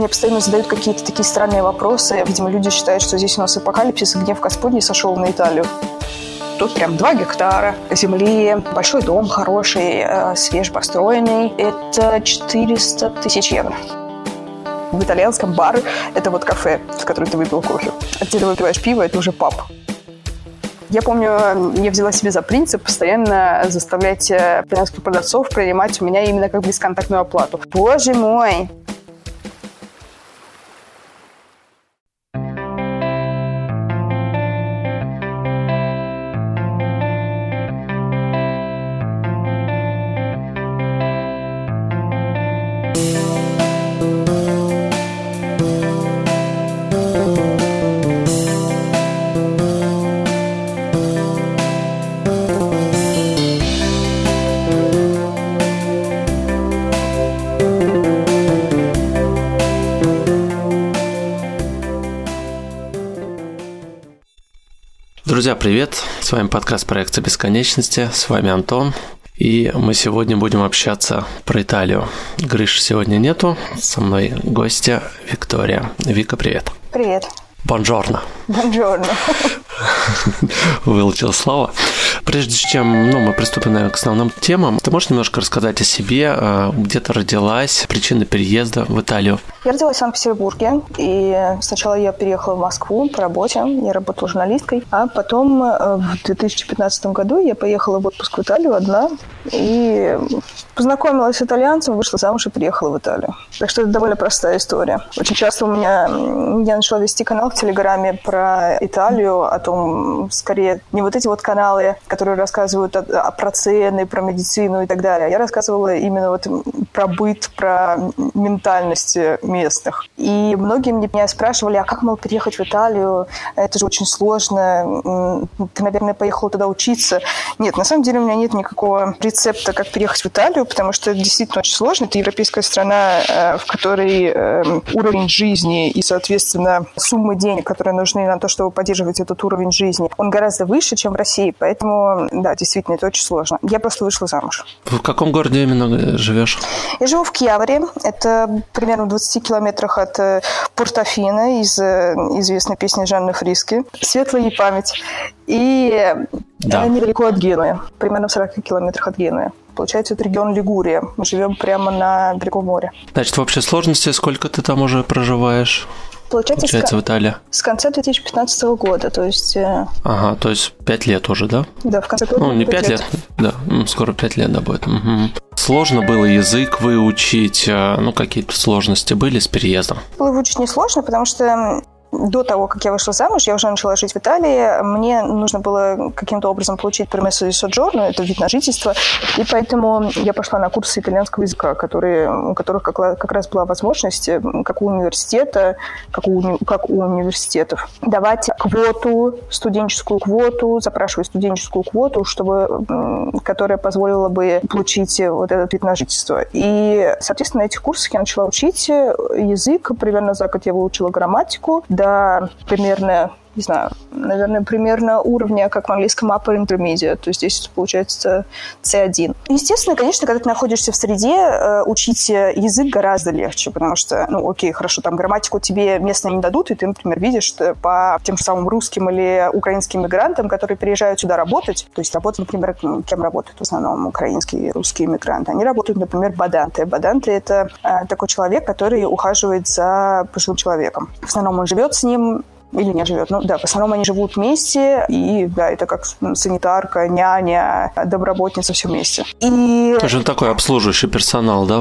мне постоянно задают какие-то такие странные вопросы. Видимо, люди считают, что здесь у нас апокалипсис и гнев Господний сошел на Италию. Тут прям 2 гектара земли, большой дом хороший, э, свежепостроенный. Это 400 тысяч евро. В итальянском бар – это вот кафе, в котором ты выпил кофе. А где ты выпиваешь пиво – это уже паб. Я помню, я взяла себе за принцип постоянно заставлять итальянских продавцов принимать у меня именно как бесконтактную оплату. Боже мой, Друзья, привет! С вами подкаст проекта бесконечности. С вами Антон. И мы сегодня будем общаться про Италию. Гриш сегодня нету. Со мной гостья Виктория. Вика, привет. Привет. Бонжорно. Бонжорно. Выучил слово. Прежде чем ну, мы приступим, наверное, к основным темам, ты можешь немножко рассказать о себе, э, где ты родилась, причины переезда в Италию? Я родилась в Санкт-Петербурге, и сначала я переехала в Москву по работе, я работала журналисткой, а потом э, в 2015 году я поехала в отпуск в Италию одна, и познакомилась с итальянцем, вышла замуж и приехала в Италию. Так что это довольно простая история. Очень часто у меня... Я начала вести канал в Телеграме про Италию, о том, скорее, не вот эти вот каналы, которые рассказывают о, о, про цены, про медицину и так далее. Я рассказывала именно вот про быт, про ментальность местных. И многие меня спрашивали, а как, мол, переехать в Италию? Это же очень сложно. Ты, наверное, поехала туда учиться. Нет, на самом деле у меня нет никакого рецепта, как переехать в Италию, потому что это действительно очень сложно. Это европейская страна, э, в которой эм, уровень жизни и, соответственно, суммы денег, которые нужны на то, чтобы поддерживать этот уровень жизни, он гораздо выше, чем в России. Поэтому да, действительно, это очень сложно. Я просто вышла замуж. В каком городе именно живешь? Я живу в Кьяваре. Это примерно в 20 километрах от э, Портофино из э, известной песни Жанны Фриски. Светлая ей память. И да. недалеко от Генуи. Примерно в 40 километрах от Генуи. Получается, это регион Лигурия. Мы живем прямо на берегу моря. Значит, в общей сложности сколько ты там уже проживаешь? Получается, Получается с, в Италии? С конца 2015 года, то есть... Э, ага, то есть пять лет уже, да? Да, в конце года. Ну, не пять лет. лет, да, скоро пять лет, да, будет. Угу. Сложно было язык выучить, э, ну, какие-то сложности были с переездом? Было выучить несложно, потому что до того, как я вышла замуж, я уже начала жить в Италии. Мне нужно было каким-то образом получить пермессо di soggiorno, это вид на жительство, и поэтому я пошла на курсы итальянского языка, которые, у которых как, как раз была возможность, как у университета, как у, как у университетов, давать квоту, студенческую квоту, запрашивать студенческую квоту, чтобы, которая позволила бы получить вот этот вид на жительство. И, соответственно, на этих курсах я начала учить язык. Примерно за год я выучила грамматику, до примерно не знаю, наверное, примерно уровня, как в английском upper intermediate, то есть здесь получается C1. Естественно, конечно, когда ты находишься в среде, э, учить язык гораздо легче, потому что, ну, окей, хорошо, там грамматику тебе местно не дадут, и ты, например, видишь по тем же самым русским или украинским мигрантам, которые приезжают сюда работать, то есть работать, например, кем работают в основном украинские и русские мигранты? Они работают, например, баданты. Баданты – это э, такой человек, который ухаживает за пожилым человеком. В основном он живет с ним, или не живет. Ну да, в основном они живут вместе, и да, это как санитарка, няня, домработница, все вместе. И... Тоже такой обслуживающий персонал, да,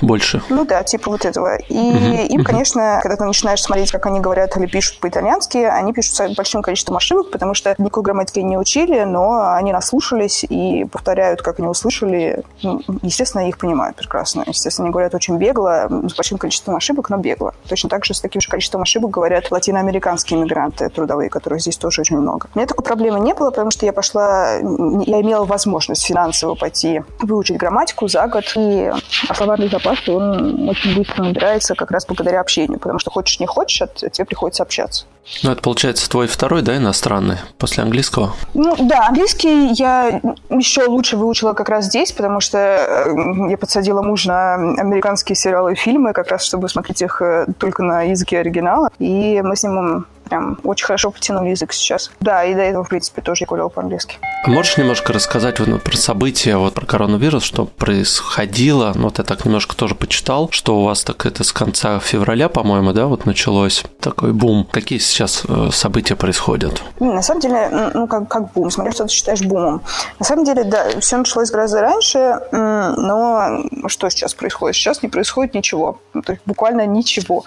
больше? Ну да, типа вот этого. И uh-huh. им, конечно, когда ты начинаешь смотреть, как они говорят или пишут по-итальянски, они пишут с большим количеством ошибок, потому что никакой грамматики не учили, но они наслушались и повторяют, как они услышали. Ну, естественно, их понимают прекрасно. Естественно, они говорят очень бегло, с большим количеством ошибок, но бегло. Точно так же с таким же количеством ошибок говорят латиноамериканские русские мигранты трудовые, которых здесь тоже очень много. У меня такой проблемы не было, потому что я пошла, я имела возможность финансово пойти выучить грамматику за год, и а словарный запас, он очень быстро набирается как раз благодаря общению, потому что хочешь не хочешь, тебе приходится общаться. Ну, это получается твой второй, да, иностранный, после английского? Ну, да, английский я еще лучше выучила как раз здесь, потому что э, я подсадила мужа на американские сериалы и фильмы, как раз чтобы смотреть их э, только на языке оригинала. И мы с ним прям очень хорошо потянули язык сейчас. Да, и до этого, в принципе, тоже я говорила по-английски. А можешь немножко рассказать вот, про события, вот про коронавирус, что происходило? Ну, вот я так немножко тоже почитал, что у вас так это с конца февраля, по-моему, да, вот началось такой бум. Какие сейчас э, события происходят? На самом деле, ну, как, как бум, смотря что ты считаешь бумом. На самом деле, да, все началось гораздо раньше, но что сейчас происходит? Сейчас не происходит ничего. То есть буквально ничего.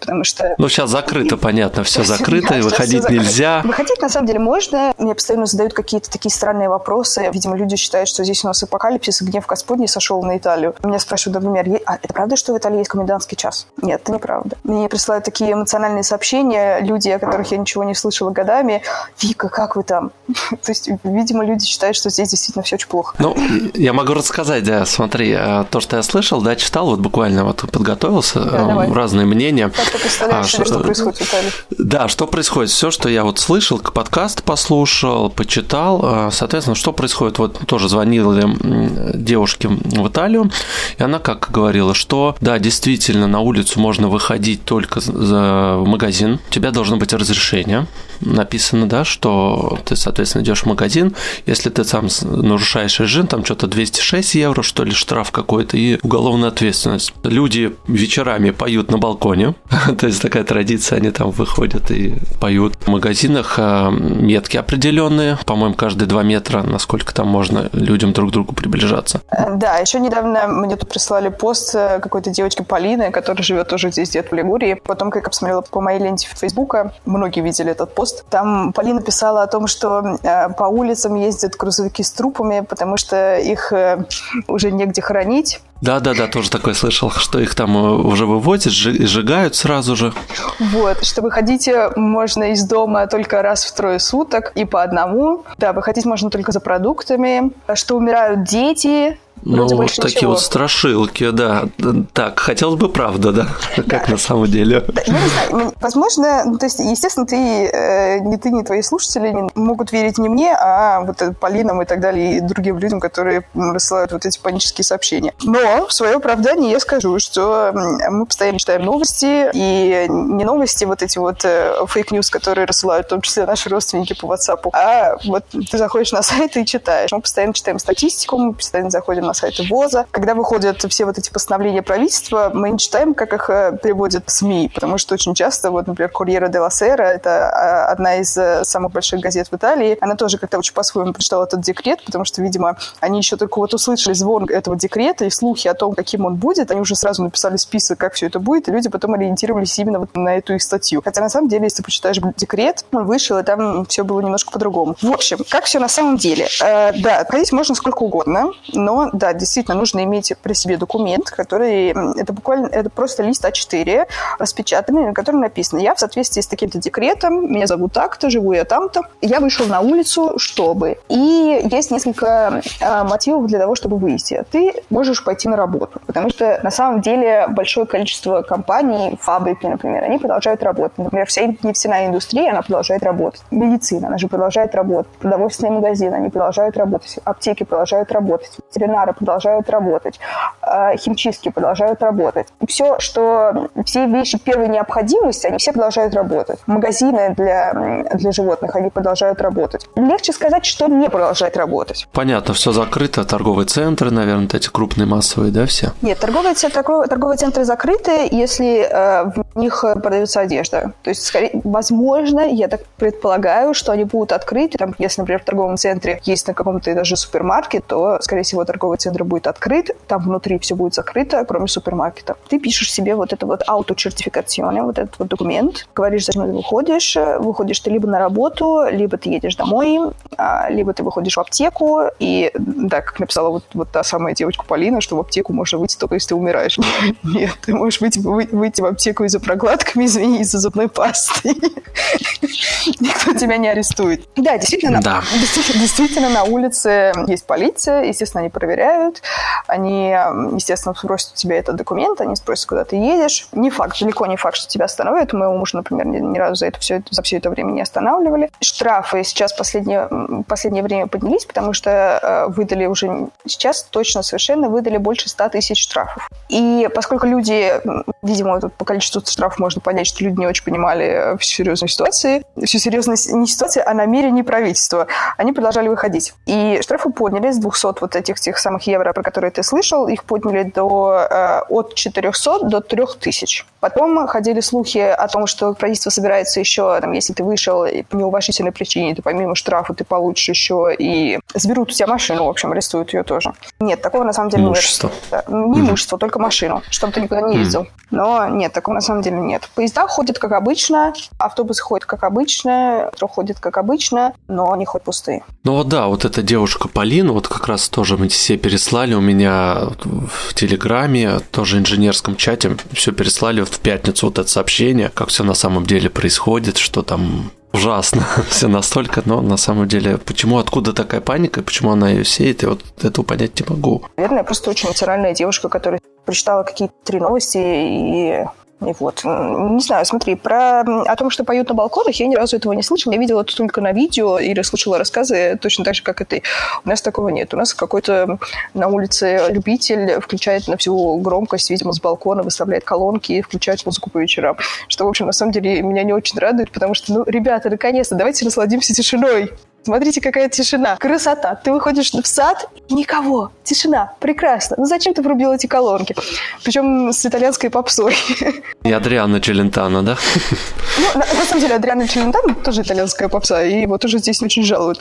Потому что... Ну, сейчас закрыто, понятно, все закрыто закрыто, и выходить нельзя. Выходить, на самом деле, можно. Мне постоянно задают какие-то такие странные вопросы. Видимо, люди считают, что здесь у нас апокалипсис, и гнев Господний сошел на Италию. Меня спрашивают, например, а это правда, что в Италии есть комендантский час? Нет, это неправда. Мне присылают такие эмоциональные сообщения, люди, о которых я ничего не слышала годами. Вика, как вы там? То есть, видимо, люди считают, что здесь действительно все очень плохо. Ну, я могу рассказать, да, смотри, а, то, что я слышал, да, читал, вот буквально вот подготовился, да, разные мнения. Как ты представляешь а, себе, что происходит в Италии? Да, что происходит? Все, что я вот слышал, подкаст послушал, почитал, а, соответственно, что происходит? Вот тоже звонили девушке в Италию, и она как говорила, что да, действительно, на улицу можно выходить только за магазин, у тебя должно быть разрешение, написано, да, что ты, соответственно, идешь в магазин, если ты сам нарушаешь режим, там что-то 206 евро, что ли, штраф какой-то и уголовная ответственность. Люди вечерами поют на балконе, то есть такая традиция, они там выходят и поют. В магазинах а, метки определенные, по-моему, каждые два метра, насколько там можно людям друг к другу приближаться. Э, да, еще недавно мне тут прислали пост э, какой-то девочки Полины, которая живет тоже здесь, где-то в Лигурии. Потом, как я посмотрела по моей ленте Фейсбука, многие видели этот пост. Там Полина писала о том, что э, по улицам ездят грузовики с трупами, потому что их уже негде хоронить. Да, да, да, тоже такое слышал, что их там уже вывозят, сжигают сразу же. Вот, что выходить можно из дома только раз в трое суток и по одному. Да, выходить можно только за продуктами. Что умирают дети, ну, вот такие ничего. вот страшилки, да. Так, хотелось бы правда, да, как на самом деле. Да, я не знаю, возможно, ну, то есть, естественно, ты, э, не ты, не твои слушатели могут верить не мне, а вот Полинам и так далее, и другим людям, которые рассылают вот эти панические сообщения. Но в свое оправдание я скажу, что мы постоянно читаем новости, и не новости вот эти вот э, fake news, которые рассылают, в том числе наши родственники по WhatsApp, а вот ты заходишь на сайт и читаешь. Мы постоянно читаем статистику, мы постоянно заходим на на сайты ВОЗа. Когда выходят все вот эти постановления правительства, мы не читаем, как их э, приводят СМИ, потому что очень часто, вот, например, Курьера де ла Сера, это а, одна из э, самых больших газет в Италии, она тоже как-то очень по-своему прочитала этот декрет, потому что, видимо, они еще только вот услышали звон этого декрета и слухи о том, каким он будет, они уже сразу написали список, как все это будет, и люди потом ориентировались именно вот на эту их статью. Хотя на самом деле, если ты почитаешь декрет, он вышел, и там все было немножко по-другому. В общем, как все на самом деле? Э, да, ходить можно сколько угодно, но да, действительно нужно иметь при себе документ, который, это буквально, это просто лист А4, распечатанный, на котором написано, я в соответствии с таким-то декретом, меня зовут так-то, живу я там-то, я вышел на улицу, чтобы. И есть несколько э, мотивов для того, чтобы выйти. Ты можешь пойти на работу, потому что на самом деле большое количество компаний, фабрики, например, они продолжают работать. Например, вся нефтяная индустрия, она продолжает работать. Медицина, она же продолжает работать. Продовольственные магазины, они продолжают работать. Аптеки продолжают работать. Ветеринары продолжают работать. А, химчистки продолжают работать. Все, что все вещи первой необходимости, они все продолжают работать. Магазины для, для животных, они продолжают работать. Легче сказать, что не продолжает работать. Понятно, все закрыто. Торговые центры, наверное, эти крупные массовые, да, все? Нет, торговые, торговые, торговые центры закрыты, если э, в них продается одежда. То есть, скорее, возможно, я так предполагаю, что они будут открыты. Там, если, например, в торговом центре есть на каком-то даже супермаркет, то, скорее всего, торговый центр будет открыт, там внутри все будет закрыто, кроме супермаркета. Ты пишешь себе вот это вот ауточертификационный, вот этот вот документ, говоришь, зачем ты выходишь. Выходишь ты либо на работу, либо ты едешь домой, а, либо ты выходишь в аптеку, и, да, как написала вот, вот та самая девочка Полина, что в аптеку можно выйти только если ты умираешь. Нет, ты можешь выйти, выйти в аптеку и за прокладками, извини, и за зубной пастой. Никто тебя не арестует. Да, действительно, да. действительно, действительно на улице есть полиция, естественно, они проверяют проверяют. Они, естественно, спросят у тебя этот документ, они спросят, куда ты едешь. Не факт, далеко не факт, что тебя остановят. Моего мужа, например, ни, ни разу за это все, за все это время не останавливали. Штрафы сейчас последнее, последнее время поднялись, потому что э, выдали уже сейчас точно совершенно выдали больше 100 тысяч штрафов. И поскольку люди, видимо, тут по количеству штрафов можно понять, что люди не очень понимали всю серьезность ситуации, всю серьезность не ситуации, а намерений правительства, они продолжали выходить. И штрафы подняли с 200 вот этих тех самых евро, про которые ты слышал, их подняли до, э, от 400 до 3000. Потом ходили слухи о том, что правительство собирается еще, там, если ты вышел по неуважительной причине, то помимо штрафа ты получишь еще и заберут у тебя машину, в общем, арестуют ее тоже. Нет, такого на самом деле имущество. нет. Не имущество, только машину, чтобы ты никуда не ездил. Но нет, такого на самом деле нет. Поезда ходят как обычно, автобусы ходят как обычно, метро ходит как обычно, но они хоть пустые. Ну вот да, вот эта девушка Полина, вот как раз тоже мы все переслали у меня в Телеграме, тоже инженерском чате, все переслали в пятницу вот это сообщение, как все на самом деле происходит, что там ужасно все настолько, но на самом деле, почему, откуда такая паника, почему она ее сеет, я вот этого понять не могу. Наверное, просто очень натуральная девушка, которая прочитала какие-то три новости и вот, не знаю, смотри, про о том, что поют на балконах, я ни разу этого не слышала. Я видела это только на видео или слышала рассказы точно так же, как и ты. У нас такого нет. У нас какой-то на улице любитель включает на всю громкость, видимо, с балкона, выставляет колонки и включает музыку по вечерам. Что, в общем, на самом деле меня не очень радует, потому что, ну, ребята, наконец-то, давайте насладимся тишиной. Смотрите, какая тишина. Красота. Ты выходишь в сад, никого. Тишина. Прекрасно. Ну зачем ты врубил эти колонки? Причем с итальянской попсой. И Адриана Челентано, да? Ну, на, на самом деле, Адриана Челентано тоже итальянская попса, и его тоже здесь очень жалуют.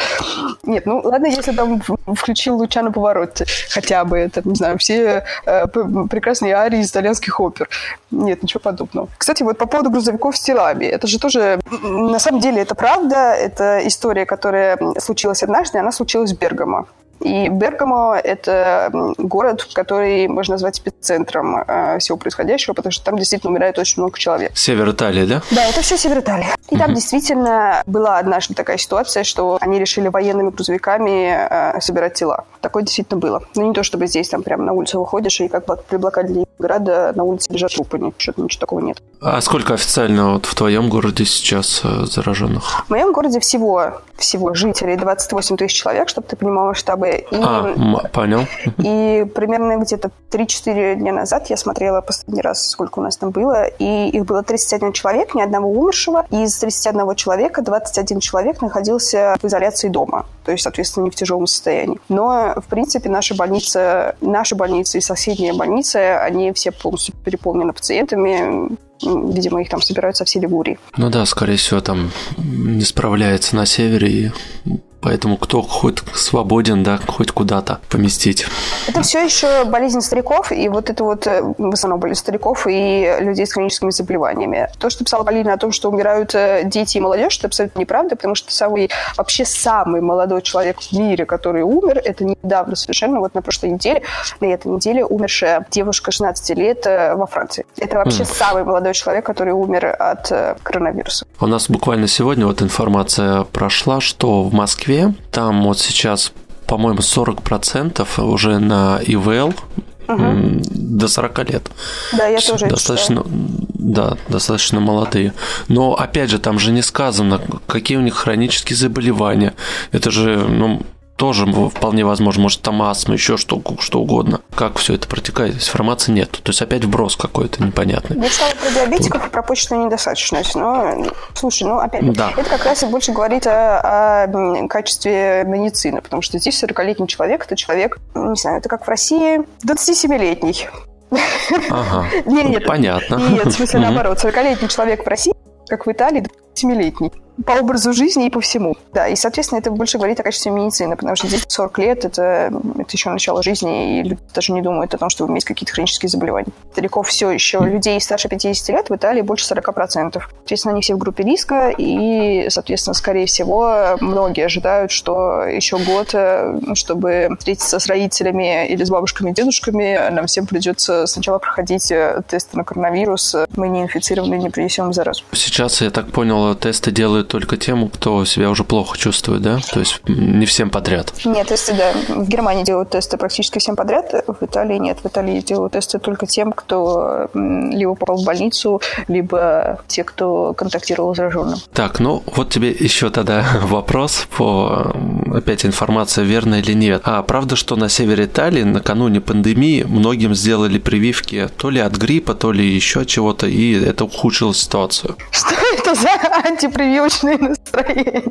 Нет, ну ладно, если там включил Лучано Поворотти, хотя бы это, не знаю, все э, прекрасные арии из итальянских опер. Нет, ничего подобного. Кстати, вот по поводу грузовиков с телами. Это же тоже, на самом деле, это правда. Это история, которая случилась однажды, она случилась в Бергамо. И Бергамо – это город, который можно назвать эпицентром э, всего происходящего, потому что там действительно умирает очень много человек. Север Италии, да? Да, это все север Италии. И там действительно была однажды такая ситуация, что они решили военными грузовиками э, собирать тела. Такое действительно было. Но не то, чтобы здесь там прямо на улицу выходишь, и как при блокаде Ленинграда на улице лежат трупы. Ничего, ничего такого нет. А сколько официально вот в твоем городе сейчас э, зараженных? В моем городе всего, всего жителей 28 тысяч человек, чтобы ты понимал масштабы и, а, понял. И примерно где-то 3-4 дня назад я смотрела последний раз, сколько у нас там было, и их было 31 человек, ни одного умершего. И из 31 человека 21 человек находился в изоляции дома, то есть, соответственно, не в тяжелом состоянии. Но, в принципе, наша больница, наша больница и соседняя больница, они все полностью переполнены пациентами, видимо, их там собирают со всей Лигурии. Ну да, скорее всего, там не справляется на севере и Поэтому кто хоть свободен, да, хоть куда-то поместить. Это все еще болезнь стариков, и вот это вот э, в основном болезнь стариков и людей с хроническими заболеваниями. То, что писала Полина о том, что умирают э, дети и молодежь, это абсолютно неправда, потому что самый, вообще самый молодой человек в мире, который умер, это недавно совершенно, вот на прошлой неделе, на этой неделе умершая девушка 16 лет э, во Франции. Это вообще mm. самый молодой человек, который умер от коронавируса. У нас буквально сегодня вот информация прошла, что в Москве Москве. Там вот сейчас, по-моему, 40% уже на ИВЛ угу. до 40 лет. Да, я тоже достаточно, Да, достаточно молодые. Но, опять же, там же не сказано, какие у них хронические заболевания. Это же, ну, тоже вполне возможно, может там астма, еще что, что угодно. Как все это протекает, информации нет. То есть опять вброс какой-то непонятный. Я читала про диабетиков и про почечную недостаточность. Но, слушай, ну опять, да. это как раз и больше говорит о, о качестве медицины, потому что здесь 40-летний человек – это человек, не знаю, это как в России 27-летний. Ага, нет, нет, понятно. Нет, в смысле наоборот. 40-летний человек в России, как в Италии, 27-летний по образу жизни и по всему. Да, и, соответственно, это больше говорит о качестве медицины, потому что здесь 40 лет это, это еще начало жизни, и люди даже не думают о том, что иметь какие-то хронические заболевания. Далеко все еще людей старше 50 лет в Италии больше 40%. Соответственно, они все в группе риска, и, соответственно, скорее всего, многие ожидают, что еще год, э, чтобы встретиться с родителями или с бабушками и дедушками, нам всем придется сначала проходить э, тесты на коронавирус. Мы не инфицированы, не принесем заразу. Сейчас, я так понял, тесты делают только тем, кто себя уже плохо чувствует, да? То есть не всем подряд. Нет, тесты, да. В Германии делают тесты практически всем подряд, в Италии нет. В Италии делают тесты только тем, кто либо попал в больницу, либо те, кто контактировал с зараженным. Так, ну вот тебе еще тогда вопрос по опять информация верная или нет. А правда, что на севере Италии накануне пандемии многим сделали прививки то ли от гриппа, то ли еще чего-то, и это ухудшило ситуацию. Что это за антипрививочные настроения?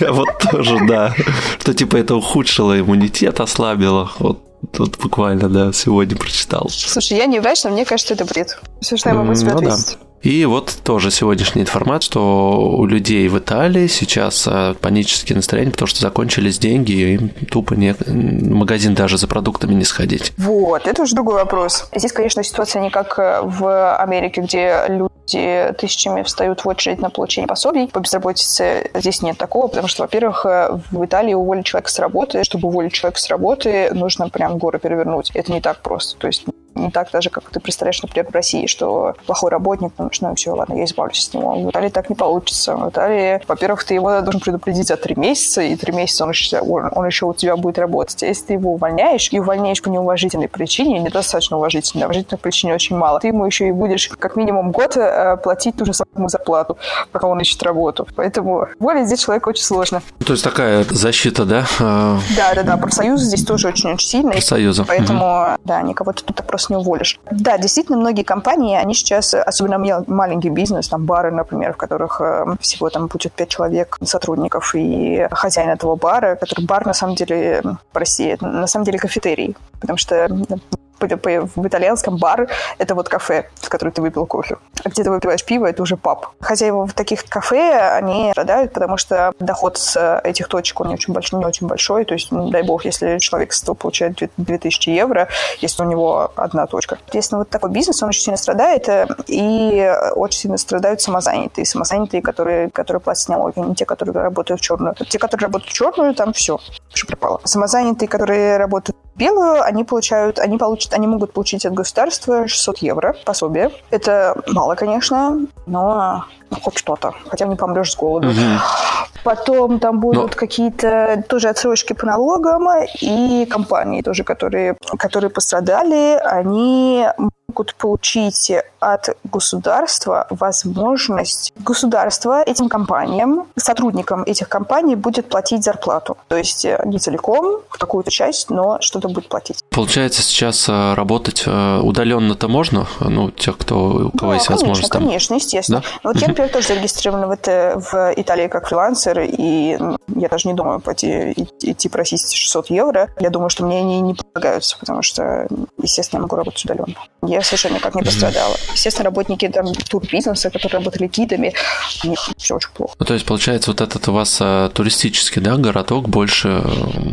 Я вот тоже, да. Что типа это ухудшило иммунитет, ослабило. Вот Тут буквально, да, сегодня прочитал. Слушай, я не врач, но мне кажется, это бред. Все, что я могу тебе ну, ответить. Да. И вот тоже сегодняшняя информация, что у людей в Италии сейчас а, панические настроения, потому что закончились деньги, и им тупо не, магазин даже за продуктами не сходить. Вот, это уже другой вопрос. Здесь, конечно, ситуация не как э, в Америке, где люди тысячами встают в очередь на получение пособий. По безработице здесь нет такого, потому что, во-первых, э, в Италии уволить человека с работы, чтобы уволить человека с работы, нужно прям горы перевернуть. Это не так просто. То есть не так даже, как ты представляешь, например, в России, что плохой работник, ну, ну все, ладно, я избавлюсь от него. В Италии так не получится. В Италии, во-первых, ты его должен предупредить за три месяца, и три месяца он еще, он, он еще у тебя будет работать. А если ты его увольняешь, и увольняешь по неуважительной причине, недостаточно уважительной, уважительной причине очень мало, ты ему еще и будешь как минимум год э, платить ту же самую зарплату, пока он ищет работу. Поэтому уволить здесь человека очень сложно. То есть такая защита, да? А, да, да, да. Профсоюзы здесь тоже очень-очень сильные. Профсоюзы. Поэтому, угу. да, никого ты тут просто не уволишь. Да, действительно, многие компании, они сейчас, особенно маленький бизнес, там бары, например, в которых э, всего там будет пять человек сотрудников и хозяин этого бара, который бар на самом деле в России, на самом деле кафетерий, потому что в итальянском бар – это вот кафе, в котором ты выпил кофе. А где ты выпиваешь пиво – это уже паб. Хозяева таких кафе, они страдают, потому что доход с этих точек, он не очень большой, не очень большой. То есть, дай бог, если человек с получает 2000 евро, если у него одна точка. Естественно, вот такой бизнес, он очень сильно страдает, э, и очень сильно страдают самозанятые. Самозанятые, которые, которые платят налоги, не те, которые работают в черную. Те, которые работают в черную, там все, все пропало. Самозанятые, которые работают белую, они получают, они получат они могут получить от государства 600 евро пособие. Это мало, конечно, но хоть что-то. Хотя не помрешь с голоду. Угу. Потом там будут но... какие-то тоже отсрочки по налогам, и компании тоже, которые, которые пострадали, они могут получить от государства возможность государства этим компаниям, сотрудникам этих компаний будет платить зарплату. То есть э, не целиком, какую-то часть, но что-то будет платить. Получается, сейчас э, работать э, удаленно-то можно? Ну, тех, кто, у кого да, есть конечно, возможность? Там... Конечно, естественно. Да? Ну, вот я, например, тоже зарегистрирована в, это, в Италии как фрилансер, и я даже не думаю пойти идти просить 600 евро. Я думаю, что мне они не полагаются, потому что, естественно, я могу работать удаленно. Я совершенно никак не пострадала. Естественно, работники там, турбизнеса, которые работали гидами, у них все очень плохо. Ну, то есть, получается, вот этот у вас а, туристический, да, городок больше,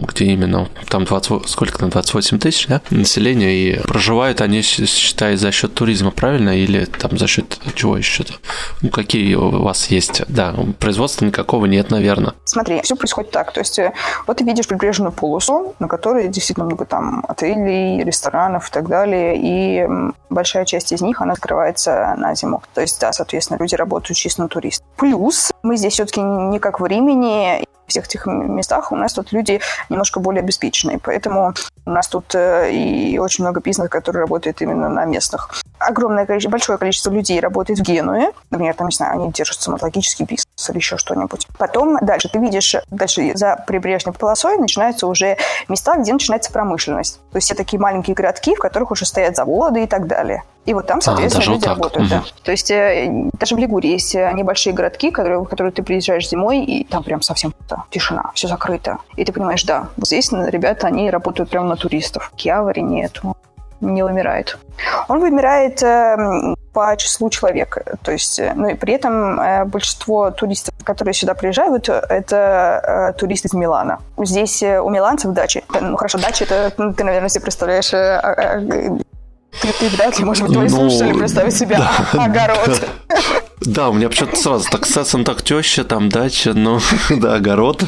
где именно там 20, сколько там, 28 тысяч, да, населения, и проживают они, считай, за счет туризма, правильно, или там за счет чего еще-то? Ну, какие у вас есть? Да, производства никакого нет, наверное. Смотри, все происходит так, то есть, э, вот ты видишь прибрежную полосу, на которой действительно много там отелей, ресторанов и так далее, и большая часть из них, она открывается на зиму. То есть, да, соответственно, люди работают чисто на турист. Плюс мы здесь все-таки не как в Римени, в всех этих местах у нас тут люди немножко более обеспеченные, поэтому у нас тут э, и очень много бизнеса, который работает именно на местных. Огромное количество, большое количество людей работает в Генуе, например, там, не знаю, они держат стоматологический бизнес или еще что-нибудь. Потом дальше ты видишь, дальше за прибрежной полосой начинаются уже места, где начинается промышленность. То есть все такие маленькие городки, в которых уже стоят заводы и так далее. И вот там, а, соответственно, а, люди так. работают. Угу. Да. То есть э, даже в Лигурии есть э, небольшие городки, которые, в которые ты приезжаешь зимой, и там прям совсем тишина, все закрыто. И ты понимаешь, да, вот здесь ребята, они работают прямо на туристов. Киавари нету, не вымирает. Он вымирает э, по числу человек. То есть, э, ну и при этом э, большинство туристов, которые сюда приезжают, это туристы из Милана. Здесь у миланцев дачи. Ну хорошо, дача это, ну, ты, наверное, себе представляешь а, а, ты, ты вряд ли, может быть, твои ну, слушатели представить себе да. огород. Да, у меня почему-то сразу так Сессон, так теща, там дача, ну, да, огород.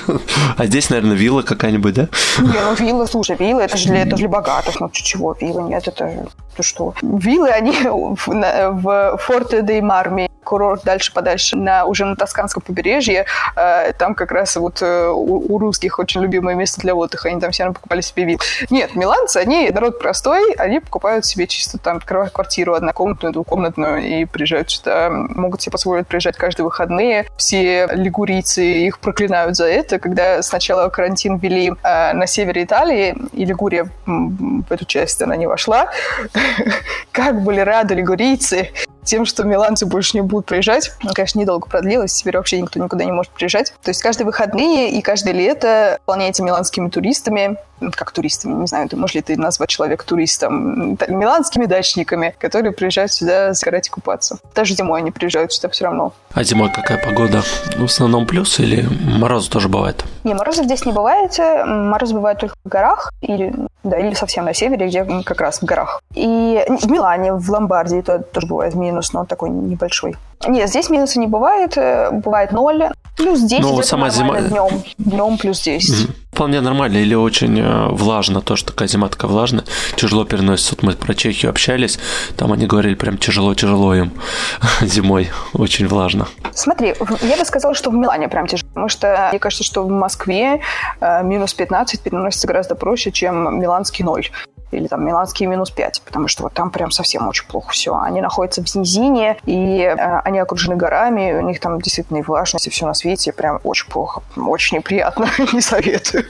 А здесь, наверное, вилла какая-нибудь, да? Не, ну вилла, слушай, вилла, это же для, это для богатых, ну чего, вилла, нет, это, ты что? Виллы, они в, Форте де Марми, курорт дальше подальше, на, уже на Тосканском побережье. Э, там как раз вот э, у, у русских очень любимое место для отдыха. Они там все равно покупали себе вид. Нет, миланцы, они народ простой, они покупают себе чисто там квартиру однокомнатную, двухкомнатную и приезжают сюда. Могут себе позволить приезжать каждые выходные. Все лигурийцы их проклинают за это. Когда сначала карантин ввели э, на севере Италии, и Лигурия в эту часть она не вошла, как были рады лигурийцы тем, что миланцы больше не будут приезжать. Ну, конечно, недолго продлилось, теперь вообще никто никуда не может приезжать. То есть каждые выходные и каждое лето выполняете миланскими туристами, как туристами, не знаю, ты, можешь ли ты назвать человека туристом, миланскими дачниками, которые приезжают сюда загорать и купаться. Даже зимой они приезжают сюда все равно. А зимой какая погода? В основном плюс или морозы тоже бывает? Не, морозов здесь не бывает. Мороз бывает только в горах или, да, или совсем на севере, где как раз в горах. И в Милане, в Ломбардии то тоже бывает минус, но такой небольшой. Нет, здесь минуса не бывает. Э, бывает ноль, плюс 10. Ну, сама зима... Днем, днем плюс 10. Вполне нормально или очень э, влажно, то, что такая зима такая влажная, тяжело переносится. Вот мы про Чехию общались, там они говорили, прям тяжело-тяжело им зимой, очень влажно. Смотри, я бы сказала, что в Милане прям тяжело, потому что мне кажется, что в Москве э, минус 15 переносится гораздо проще, чем миланский ноль или там миланские минус 5, потому что вот там прям совсем очень плохо все. Они находятся в низине, и э, они окружены горами, у них там действительно и влажность, и все на свете, прям очень плохо, очень неприятно, не советую.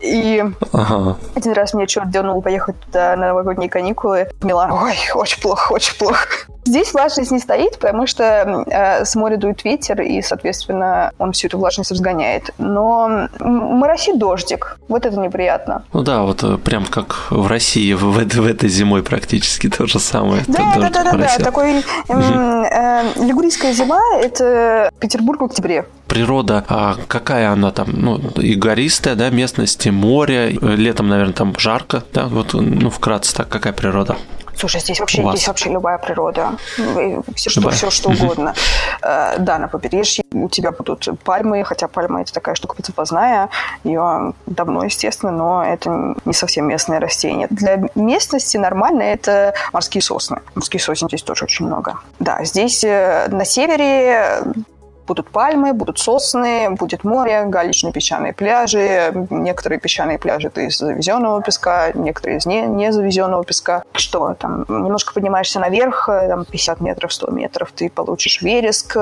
И ага. один раз мне черт дернул поехать туда на новогодние каникулы в Милан. Ой, очень плохо, очень плохо. Здесь влажность не стоит, потому что э, с моря дует ветер, и, соответственно, он всю эту влажность разгоняет. Но моросит дождик. Вот это неприятно. Ну да, вот э, прям как в России в, в, в этой зимой практически то же самое. Да, да, да, да, да. Такой э, э, лигурийская зима – это Петербург в октябре природа, а какая она там, ну, и гористая, да, местности, море, летом, наверное, там жарко, да, вот, ну, вкратце так, какая природа? Слушай, здесь вообще, здесь вообще любая природа. Все, что, все, что угодно. Э, да, на побережье у тебя будут пальмы, хотя пальма это такая штука подзапазная. Ее давно, естественно, но это не совсем местное растение. Для местности нормально это морские сосны. Морские сосен здесь тоже очень много. Да, здесь э, на севере Будут пальмы, будут сосны, будет море, галечные песчаные пляжи. Некоторые песчаные пляжи это из завезенного песка, некоторые из не, не завезенного песка. Что там, немножко поднимаешься наверх, там 50 метров, 100 метров, ты получишь вереск.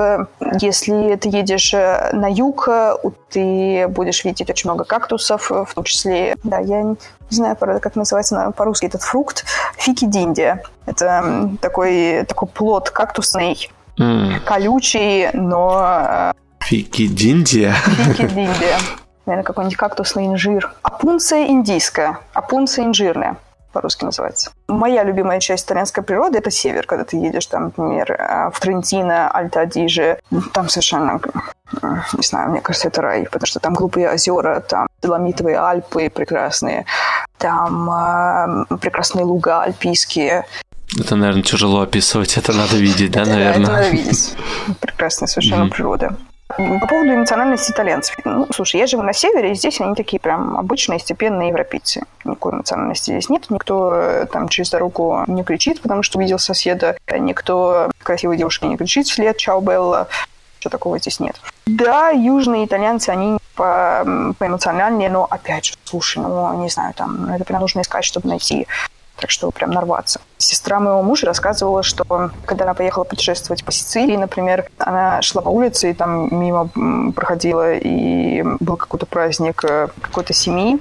Если ты едешь э, на юг, ты будешь видеть очень много кактусов, в том числе, да, я не знаю, как называется по-русски этот фрукт, фики диндия. Это такой, такой плод кактусный, mm. колючий, но... Фикидиндия? Фикидиндия. Наверное, какой-нибудь кактусный инжир. Апунция индийская. Апунция инжирная по-русски называется. Моя любимая часть итальянской природы – это север, когда ты едешь, там, например, э, в Трентино, Альта-Адиже. Там совершенно, не знаю, мне кажется, это рай, потому что там глупые озера, там Доломитовые Альпы прекрасные, там э, прекрасные луга альпийские. Это, наверное, тяжело описывать, это надо видеть, да, наверное? Это надо видеть. Прекрасная совершенно природа. По поводу эмоциональности итальянцев. Ну, слушай, я живу на севере, и здесь они такие прям обычные, степенные европейцы. Никакой эмоциональности здесь нет. Никто э, там через дорогу не кричит, потому что увидел соседа. Никто красивой девушке не кричит вслед «Чао, Белла». Ничего такого здесь нет. Да, южные итальянцы, они по, по эмоциональнее, но опять же, слушай, ну, не знаю, там, это прям нужно искать, чтобы найти так что прям нарваться. Сестра моего мужа рассказывала, что когда она поехала путешествовать по Сицилии, например, она шла по улице и там мимо проходила, и был какой-то праздник э, какой-то семьи,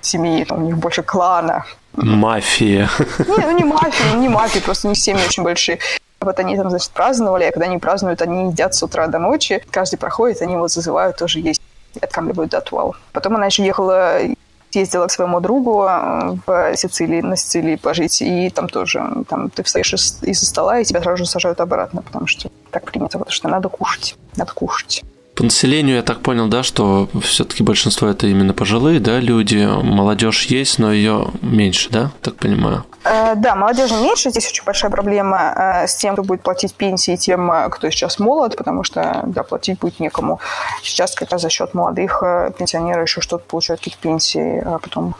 семьи, у них больше клана. Мафия. Не, ну не мафия, не мафия, просто у них семьи очень большие. Вот они там, значит, праздновали, а когда они празднуют, они едят с утра до ночи. Каждый проходит, они вот зазывают тоже есть откармливают отвал. Потом она еще ехала съездила к своему другу э, в Сицилии, на Сицилии пожить, и там тоже, там ты встаешь из-за стола, и тебя сразу же сажают обратно, потому что так принято, потому что надо кушать, надо кушать. По населению я так понял, да, что все-таки большинство это именно пожилые, да, люди. Молодежь есть, но ее меньше, да, так понимаю. Э, да, молодежи меньше. Здесь очень большая проблема э, с тем, кто будет платить пенсии, тем, э, кто сейчас молод, потому что, да, платить будет некому. Сейчас как раз за счет молодых пенсионеров еще что-то получают какие-то пенсии, а потом,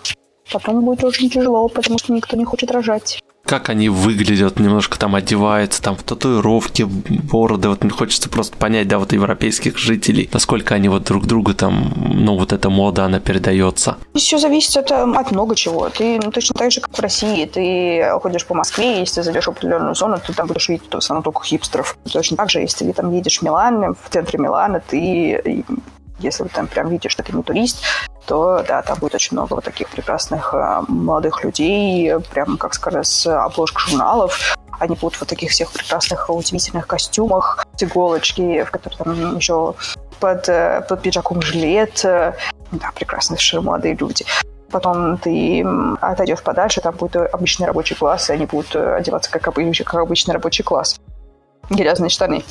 потом будет очень тяжело, потому что никто не хочет рожать. как они выглядят, немножко там одеваются, там в татуировки, бороды, вот хочется просто понять, да, вот европейских жителей, насколько они вот друг другу там, ну, вот эта мода, она передается. Все зависит от, эм, от много чего. Ты ну, точно так же, как в России, ты ходишь по Москве, если ты зайдешь в определенную зону, ты там будешь видеть в основном только хипстеров. Точно так же, если ты там едешь в Милан, в центре Милана, ты если вы там прям видите, что ты не турист, то да, там будет очень много вот таких прекрасных э, молодых людей, прям, как сказать, с обложек журналов. Они будут в вот таких всех прекрасных, удивительных костюмах, с иголочки, в которых там еще под, э, под пиджаком жилет. Да, прекрасные совершенно молодые люди потом ты отойдешь подальше, там будет обычный рабочий класс, и они будут э, одеваться как, обычный, как обычный рабочий класс. Грязные штаны.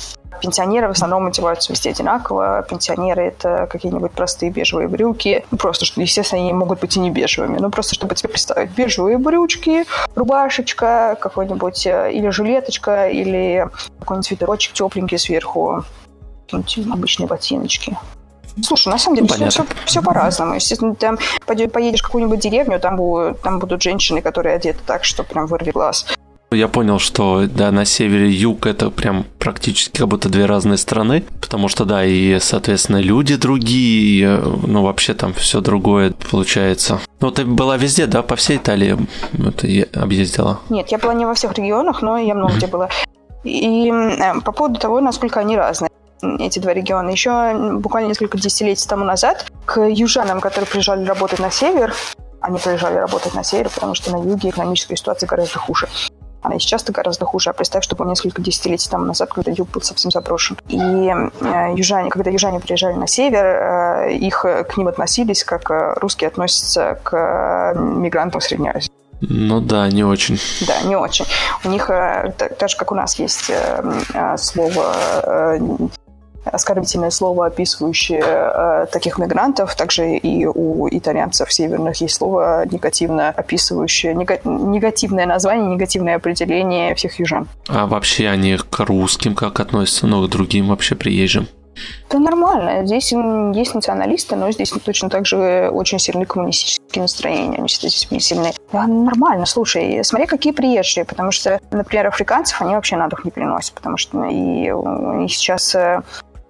Пенсионеры в основном одеваются везде одинаково. Пенсионеры — это какие-нибудь простые бежевые брюки. Ну, просто, что, естественно, они могут быть и не бежевыми. Ну, просто, чтобы тебе представить. Бежевые брючки, рубашечка, какой-нибудь э, или жилеточка, или какой-нибудь свитерочек тепленький сверху. Обычные ботиночки. Слушай, на самом деле все, все, все по-разному. Естественно, там поедешь в какую-нибудь деревню, там будут, там будут женщины, которые одеты так, что прям вырви глаз. Я понял, что да, на севере юг это прям практически как будто две разные страны, потому что да, и, соответственно, люди другие, и, ну, вообще там все другое получается. Ну, ты была везде, да, по всей Италии ты объездила? Нет, я была не во всех регионах, но я много где была. И э, по поводу того, насколько они разные эти два региона. Еще буквально несколько десятилетий тому назад к южанам, которые приезжали работать на север, они приезжали работать на север, потому что на юге экономическая ситуация гораздо хуже. Она и сейчас-то гораздо хуже. А представь, что было несколько десятилетий тому назад, когда юг был совсем заброшен. И э, южане, когда южане приезжали на север, э, их к ним относились, как э, русские относятся к мигрантам Средней Азии. Ну да, не очень. Да, не очень. У них, так, так же как у нас есть слово оскорбительное слово, описывающее э, таких мигрантов. Также и у итальянцев северных есть слово негативно описывающее, негативное название, негативное определение всех южан. А вообще они к русским как относятся, ну, к другим вообще приезжим? Это нормально. Здесь есть националисты, но здесь точно так же очень сильные коммунистические настроения. Они здесь сильные. Да, нормально. Слушай, смотри, какие приезжие. Потому что, например, африканцев они вообще на дух не переносят. Потому что и них сейчас э,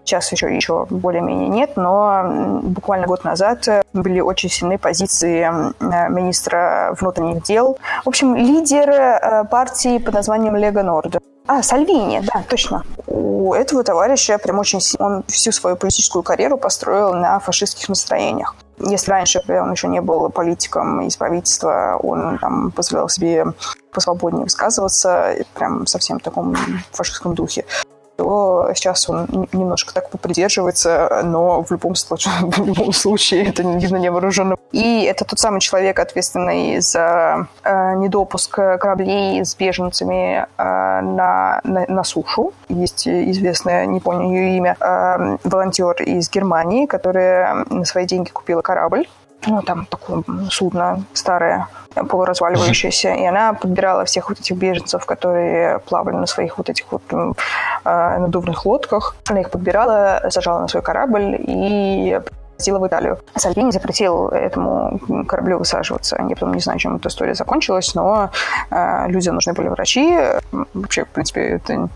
Сейчас еще, еще более-менее нет, но буквально год назад э, были очень сильные позиции э, министра внутренних дел. В общем, лидер э, партии под названием Лего Норд. А, Сальвини, да, точно. У этого товарища прям очень Он всю свою политическую карьеру построил на фашистских настроениях. Если раньше он еще не был политиком из правительства, он там позволял себе посвободнее высказываться, прям совсем в таком фашистском духе, то сейчас он немножко так попридерживается, но в любом случае, в любом случае это видно невооруженным. И это тот самый человек, ответственный за э, недопуск кораблей с беженцами э, на, на, на сушу. Есть известная, не помню ее имя, э, волонтер из Германии, которая на свои деньги купила корабль ну, там такое судно старое, полуразваливающееся, и она подбирала всех вот этих беженцев, которые плавали на своих вот этих вот э, надувных лодках. Она их подбирала, сажала на свой корабль и сила в Италию. Сальвини запретил этому кораблю высаживаться. Я потом не знаю, чем эта история закончилась, но э, людям нужны были врачи. Вообще, в принципе, это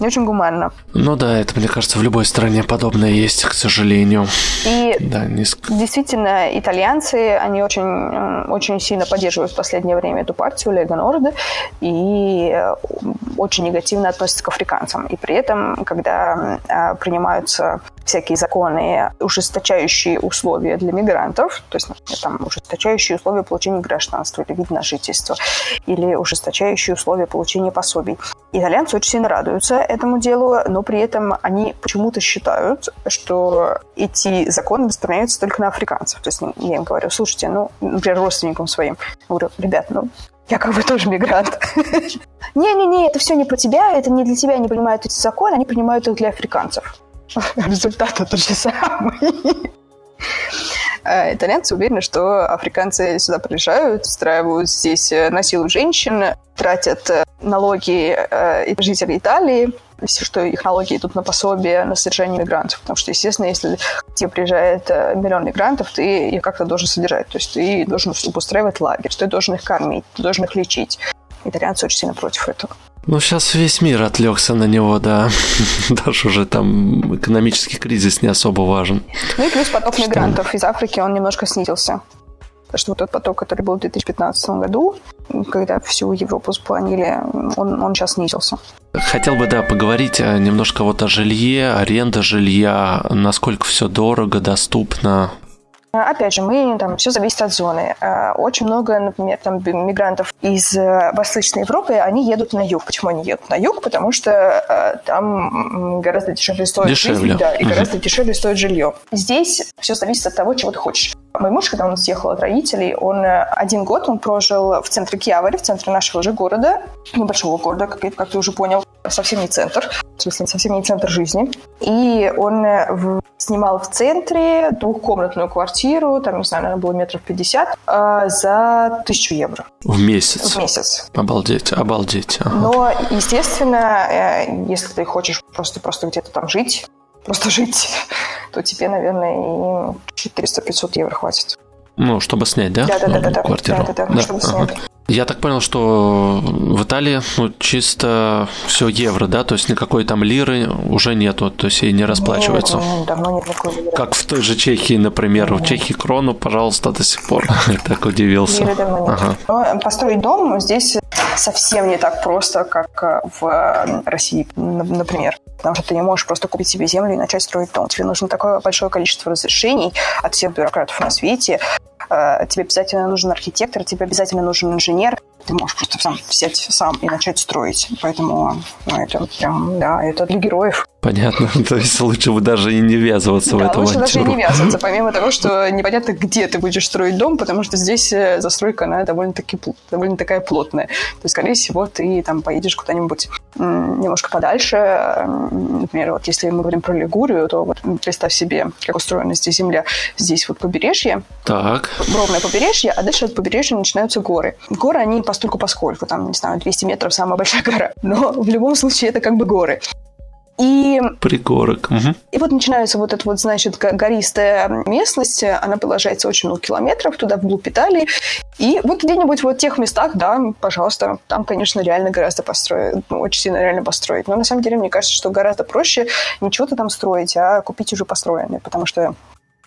не очень гуманно. Ну да, это, мне кажется, в любой стране подобное есть, к сожалению. И да, не... действительно, итальянцы, они очень, очень сильно поддерживают в последнее время эту партию Лего Норда и э, очень негативно относятся к африканцам. И при этом, когда э, принимаются всякие законы, ужесточающие условия для мигрантов, то есть, например, там, ужесточающие условия получения гражданства или вид на жительство, или ужесточающие условия получения пособий. Итальянцы очень сильно радуются этому делу, но при этом они почему-то считают, что эти законы распространяются только на африканцев. То есть я им говорю, слушайте, ну, например, родственникам своим, говорю, ребят, ну, я как бы тоже мигрант. Не-не-не, это все не про тебя, это не для тебя, они принимают эти законы, они принимают их для африканцев. Результат тот же самый. А итальянцы уверены, что африканцы сюда приезжают, устраивают здесь э, насилуют женщин, тратят э, налоги э, жителей Италии, что их налоги идут на пособие на содержание мигрантов. Потому что, естественно, если тебе приезжает миллион мигрантов, ты их как-то должен содержать. То есть ты должен устраивать лагерь, ты должен их кормить, ты должен их лечить итальянцы очень сильно против этого. Ну, сейчас весь мир отвлекся на него, да. Даже уже там экономический кризис не особо важен. Ну и плюс поток Что... мигрантов из Африки, он немножко снизился. Потому что вот тот поток, который был в 2015 году, когда всю Европу спланили, он, он сейчас снизился. Хотел бы, да, поговорить э, немножко вот о жилье, аренда жилья, насколько все дорого, доступно. Опять же, мы там все зависит от зоны. А, очень много, например, там мигрантов из э, Восточной Европы, они едут на юг. Почему они едут на юг? Потому что э, там гораздо дешевле стоит дешевле. жизнь, да, и гораздо дешевле стоит жилье. Здесь все зависит от того, чего ты хочешь. Мой муж, когда он съехал от родителей, он э, один год он прожил в центре Киавари, в центре нашего же города, небольшого города, как, как ты уже понял, совсем не центр, в смысле, совсем не центр жизни. И он в, снимал в центре двухкомнатную квартиру, там, не знаю, наверное, было метров 50, э, за тысячу евро. В месяц? В месяц. Обалдеть, обалдеть. Ага. Но, естественно, э, если ты хочешь просто, просто где-то там жить, просто жить, то тебе, наверное, и 400-500 евро хватит. Ну, чтобы снять, да? Да, да, да, да, квартиру. Да, да, да, да. чтобы ага. снять. Я так понял, что в Италии ну, чисто все евро, да, то есть никакой там лиры уже нету, то есть и не расплачиваются. Нет, нет, давно нет такой лиры. Как в той же Чехии, например, нет. в Чехии крону, пожалуйста, до сих пор. так удивился. Лиры давно нет. Ага. Но построить дом здесь совсем не так просто, как э, в э, России, например. Потому что ты не можешь просто купить себе землю и начать строить дом. Тебе нужно такое большое количество разрешений от всех бюрократов на свете, Э, тебе обязательно нужен архитектор, тебе обязательно нужен инженер. Ты можешь просто сам взять сам и начать строить. Поэтому ну, это прям, да, это для героев. Понятно. То есть лучше бы даже и не ввязываться в эту лучше даже и не ввязываться, помимо того, что непонятно, где ты будешь строить дом, потому что здесь э, застройка, она довольно-таки довольно такая плотная. То есть, скорее всего, ты там поедешь куда-нибудь немножко подальше. Например, вот если мы говорим про Лигурию, то вот представь себе, как устроена здесь земля. Здесь вот побережье. Так. Ровное побережье, а дальше от побережья начинаются горы. Горы, они постольку поскольку, там, не знаю, 200 метров самая большая гора. Но в любом случае это как бы горы. И, Пригорок. Угу. и вот начинается вот эта вот, значит, гористая местность, она продолжается очень много километров туда, вглубь Италии. И вот где-нибудь вот в тех местах, да, пожалуйста, там, конечно, реально гораздо построить, ну, очень сильно реально построить. Но на самом деле, мне кажется, что гораздо проще не чего-то там строить, а купить уже построенное, потому что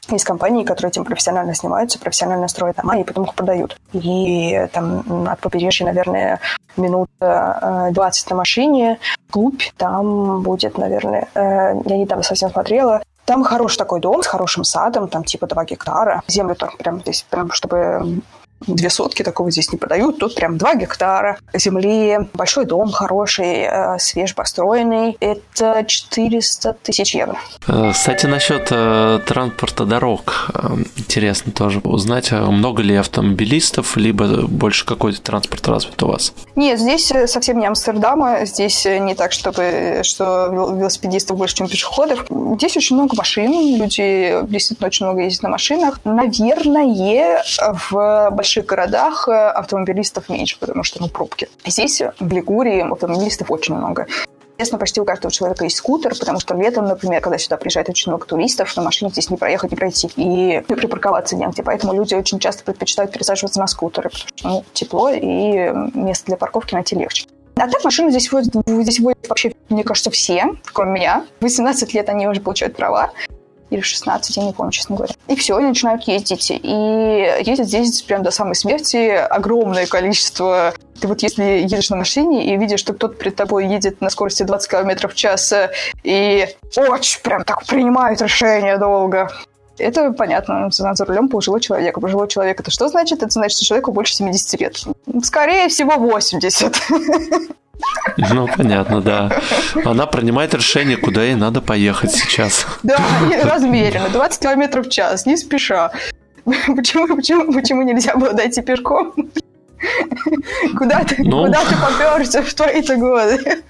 есть компании, которые этим профессионально снимаются, профессионально строят дома и потом их продают. И там от побережья, наверное, минут 20 э, на машине. Клуб там будет, наверное, э, я недавно совсем смотрела, там хороший такой дом с хорошим садом, там типа 2 гектара. Землю там прям здесь, прям чтобы две сотки такого здесь не продают. Тут прям два гектара земли, большой дом хороший, э, свежепостроенный. Это 400 тысяч евро. Э, кстати, насчет э, транспорта дорог. Интересно тоже узнать, много ли автомобилистов, либо больше какой-то транспорт развит у вас? Нет, здесь совсем не Амстердама. Здесь не так, чтобы что велосипедистов больше, чем пешеходов. Здесь очень много машин. Люди действительно очень много ездят на машинах. Наверное, в больших городах э, автомобилистов меньше, потому что, ну, пробки. Здесь, в Лигурии, автомобилистов очень много. Естественно, почти у каждого человека есть скутер, потому что летом, например, когда сюда приезжает очень много туристов, на машине здесь не проехать, не пройти. И припарковаться негде. Поэтому люди очень часто предпочитают пересаживаться на скутеры, потому что ну, тепло и место для парковки найти легче. А так машины здесь водят, здесь водят вообще, мне кажется, все, кроме меня. В 18 лет они уже получают права или 16, я не помню, честно говоря. И все, они начинают ездить. И ездят здесь прям до самой смерти огромное количество ты вот если едешь на машине и видишь, что кто-то перед тобой едет на скорости 20 км в час и очень прям так принимает решение долго, это понятно. За рулем пожилой человек. Пожилой человек это что значит? Это значит, что человеку больше 70 лет. Скорее всего, 80. Ну, понятно, да. Она принимает решение, куда ей надо поехать сейчас. Да, размеренно, 20 километров в час, не спеша. Почему, почему, почему нельзя было дойти пешком? Куда ты, ну... куда ты поперся в твои-то годы?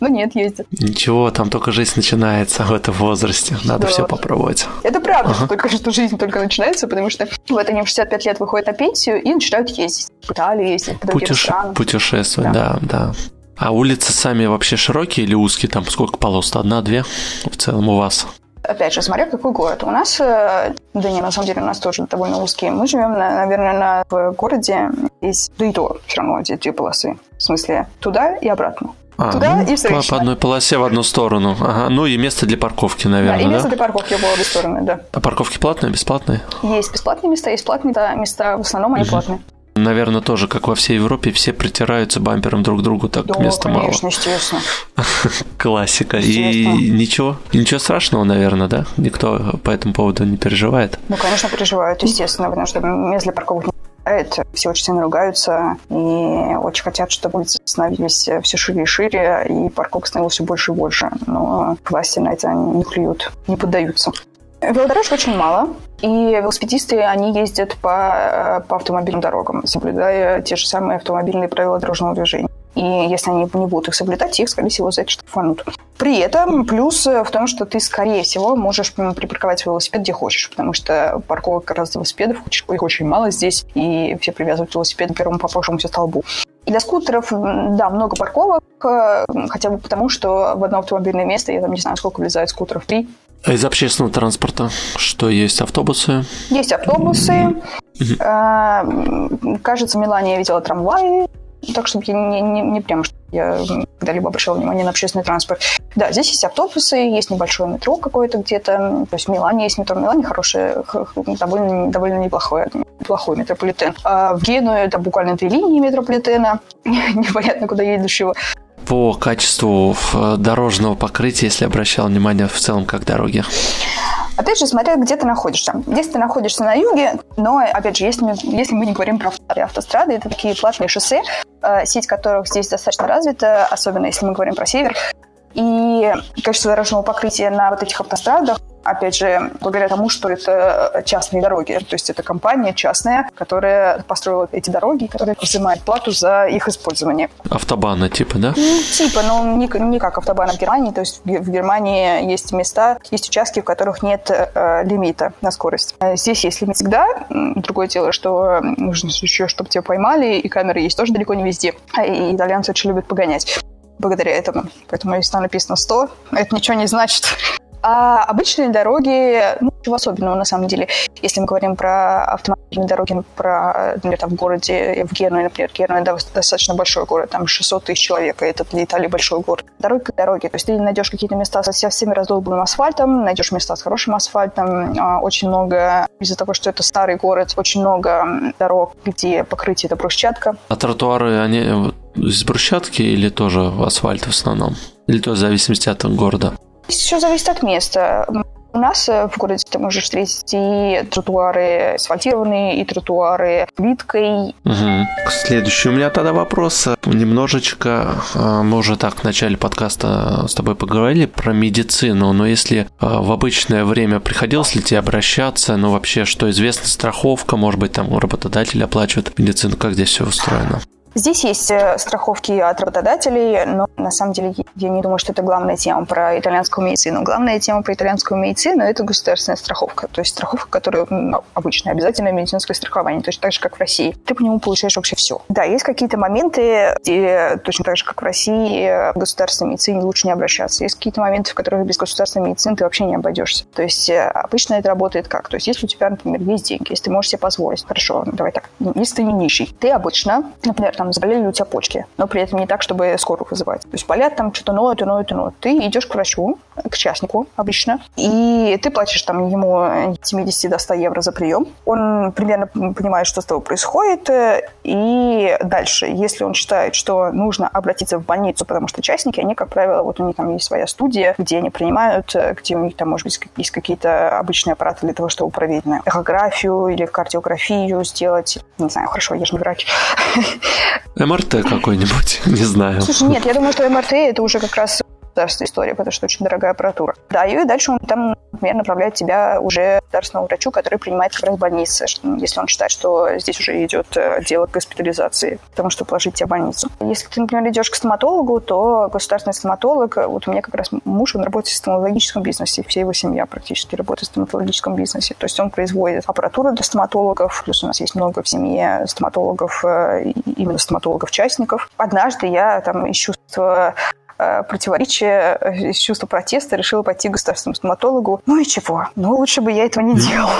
Ну нет, ездит. Ничего, там только жизнь начинается в этом возрасте. Надо да. все попробовать. Это правда, ага. что только что жизнь только начинается, потому что вот они в 65 лет выходят на пенсию и начинают ездить. В Италию ездить, Путеше... Путешествовать, да, да. да. А улицы сами вообще широкие или узкие? Там сколько полос? Одна, две в целом у вас? Опять же, смотря какой город. У нас, э, да не, на самом деле у нас тоже довольно узкие. Мы живем, наверное, на, в городе, есть, да и то все равно эти две полосы. В смысле, туда и обратно. А, Туда ну, и по, по одной полосе в одну сторону. Ага. Ну и место для парковки, наверное. Да, и место да? для парковки в обе стороны, да. А парковки платные, бесплатные? Есть бесплатные места, есть платные да, места, в основном они угу. платные. Наверное, тоже, как во всей Европе, все притираются бампером друг к другу, так да, места конечно, мало. конечно, естественно. Классика. И ничего, ничего страшного, наверное, да? Никто по этому поводу не переживает? Ну, конечно, переживают, естественно, потому что мест для парковок это все очень сильно ругаются и очень хотят, чтобы улицы становились все шире и шире, и парковок становилось все больше и больше. Но власти на это не клюют, не поддаются. Велодорожек очень мало, и велосипедисты, они ездят по, по автомобильным дорогам, соблюдая те же самые автомобильные правила дорожного движения. И если они не будут их соблюдать, их, скорее всего, за это штрафанут. При этом плюс в том, что ты, скорее всего, можешь припарковать велосипед где хочешь, потому что парковок как раз велосипедов, их очень мало здесь, и все привязывают велосипед к первому попавшемуся столбу. И для скутеров, да, много парковок, э, хотя бы потому, что в одно автомобильное место, я там не знаю, сколько влезает скутеров, три. А из общественного транспорта что есть? Автобусы? Есть автобусы. Mm-hmm. Кажется, в Милане я видела трамваи. Так, чтобы я не, не, не прямо, что я когда-либо обращала внимание на общественный транспорт. Да, здесь есть автобусы, есть небольшое метро какое-то где-то. То есть в Милане есть метро. В Милане хорошее, довольно, довольно неплохое, неплохой метрополитен. А в Генуе это буквально две линии метрополитена, непонятно куда едущего по качеству дорожного покрытия, если обращал внимание в целом как дороги? Опять же, смотря где ты находишься. Если ты находишься на юге, но, опять же, если если мы не говорим про автострады, это такие платные шоссе, э, сеть которых здесь достаточно развита, особенно если мы говорим про север. И качество дорожного покрытия на вот этих автострадах опять же, благодаря тому, что это частные дороги. То есть это компания частная, которая построила эти дороги, которая взимает плату за их использование. Автобаны типа, да? Ну, типа, но не, не как автобаны в Германии. То есть в Германии есть места, есть участки, в которых нет э, лимита на скорость. Э, здесь есть лимит всегда. Другое дело, что нужно еще, чтобы тебя поймали, и камеры есть тоже далеко не везде. И итальянцы очень любят погонять благодаря этому. Поэтому если там написано 100, это ничего не значит. А обычные дороги, ну, ничего особенного на самом деле. Если мы говорим про автомобильные дороги, про, например, там в городе, в Генуе, например, Генуя достаточно большой город, там 600 тысяч человек, и это для Италии большой город. Дороги как дороги, то есть ты найдешь какие-то места со всеми раздолбанным асфальтом, найдешь места с хорошим асфальтом, а, очень много, из-за того, что это старый город, очень много дорог, где покрытие это брусчатка. А тротуары, они из брусчатки или тоже асфальт в основном? Или то в зависимости от города? Все зависит от места. У нас э, в городе ты можешь встретить и тротуары асфальтированные, и тротуары плиткой. Угу. Следующий у меня тогда вопрос. Немножечко, э, мы уже так в начале подкаста с тобой поговорили про медицину, но если э, в обычное время приходилось ли тебе обращаться, ну вообще, что известно, страховка, может быть, там работодатель оплачивает медицину, как здесь все устроено? Здесь есть э, страховки от работодателей, но на самом деле я не думаю, что это главная тема про итальянскую медицину. Главная тема про итальянскую медицину – это государственная страховка. То есть страховка, которая обычная, обязательное медицинское страхование, точно так же, как в России. Ты по нему получаешь вообще все. Да, есть какие-то моменты, где точно так же, как в России, в государственной медицине лучше не обращаться. Есть какие-то моменты, в которых без государственной медицины ты вообще не обойдешься. То есть э, обычно это работает как? То есть если у тебя, например, есть деньги, если ты можешь себе позволить, хорошо, давай так, если ты не нищий, ты обычно, например, там заболели у тебя почки, но при этом не так, чтобы скорую вызывать. То есть болят там что-то ноют ноют ноют. Ты идешь к врачу, к частнику обычно, и ты платишь там ему 70 до 100 евро за прием. Он примерно понимает, что с тобой происходит, и дальше, если он считает, что нужно обратиться в больницу, потому что частники, они, как правило, вот у них там есть своя студия, где они принимают, где у них там, может быть, есть какие-то обычные аппараты для того, чтобы проверить на эхографию или кардиографию сделать. Не знаю, хорошо, я же не врач. МРТ какой-нибудь, не знаю. Слушай, нет, я думаю, что МРТ это уже как раз государственная история, потому что очень дорогая аппаратура. Да, и дальше он там, например, направляет тебя уже государственному врачу, который принимает как раз в больнице, если он считает, что здесь уже идет э, дело к госпитализации, потому что положить тебя в больницу. Если ты, например, идешь к стоматологу, то государственный стоматолог, вот у меня как раз муж, он работает в стоматологическом бизнесе, вся его семья практически работает в стоматологическом бизнесе. То есть он производит аппаратуру для стоматологов, плюс у нас есть много в семье стоматологов, э, именно стоматологов-частников. Однажды я там ищу э, противоречия, из чувства протеста решила пойти к государственному стоматологу. Ну и чего? Ну, лучше бы я этого не делала.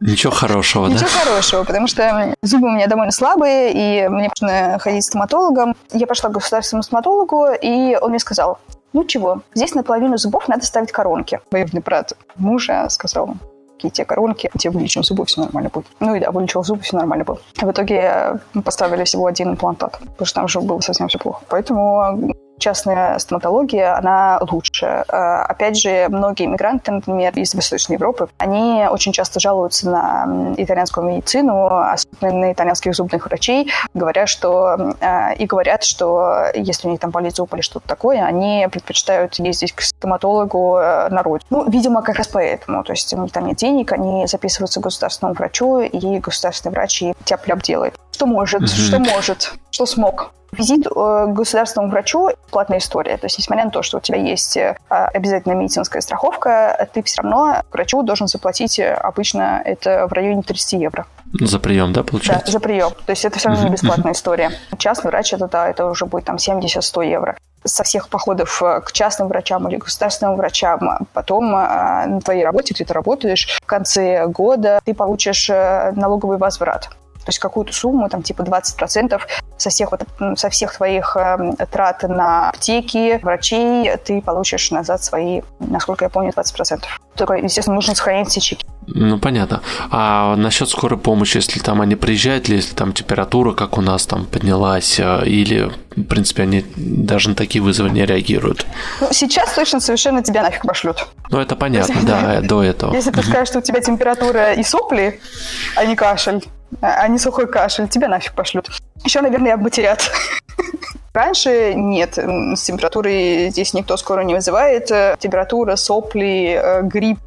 Ничего хорошего, Ничего да? хорошего, потому что зубы у меня довольно слабые, и мне нужно ходить к стоматологам. Я пошла к государственному стоматологу, и он мне сказал, ну чего, здесь наполовину зубов надо ставить коронки. Военный брат мужа сказал, какие те коронки, тебе вылечим зубы, все нормально будет. Ну и да, вылечил зубы, все нормально было. В итоге поставили всего один имплантат, потому что там уже было совсем все плохо. Поэтому частная стоматология, она лучше. А, опять же, многие иммигранты, например, из Восточной Европы, они очень часто жалуются на итальянскую медицину, особенно на итальянских зубных врачей, говоря, что, а, и говорят, что если у них там болит зуб или что-то такое, они предпочитают ездить к стоматологу э, на родину. Ну, видимо, как раз поэтому. То есть у них там нет денег, они записываются к государственному врачу, и государственный врач и тяп-ляп делает. Что может, mm-hmm. что может, что смог. Визит э, к государственному врачу – платная история. То есть, несмотря на то, что у тебя есть э, обязательная медицинская страховка, ты все равно врачу должен заплатить э, обычно это в районе 30 евро. За прием, да, получается? Да, за прием. То есть это все равно не бесплатная история. Частный врач это да, это уже будет там 70-100 евро. Со всех походов к частным врачам или государственным врачам, потом на твоей работе, где ты работаешь, в конце года ты получишь налоговый возврат. То есть какую-то сумму, там типа 20% со всех, вот, со всех твоих э, трат на аптеки, врачей, ты получишь назад свои, насколько я помню, 20%. Только, естественно, нужно сохранить все чеки. Ну, понятно. А насчет скорой помощи, если там они приезжают, или если там температура, как у нас там поднялась, э, или, в принципе, они даже на такие вызовы не реагируют? Ну, сейчас точно совершенно тебя нафиг пошлют. Ну, это понятно, да, до этого. Если ты скажешь, что у тебя температура и сопли, а не кашель, а не сухой кашель, тебя нафиг пошлют. Еще, наверное, обматерят. Раньше нет, с температурой здесь никто скоро не вызывает. Температура, сопли, э, грипп,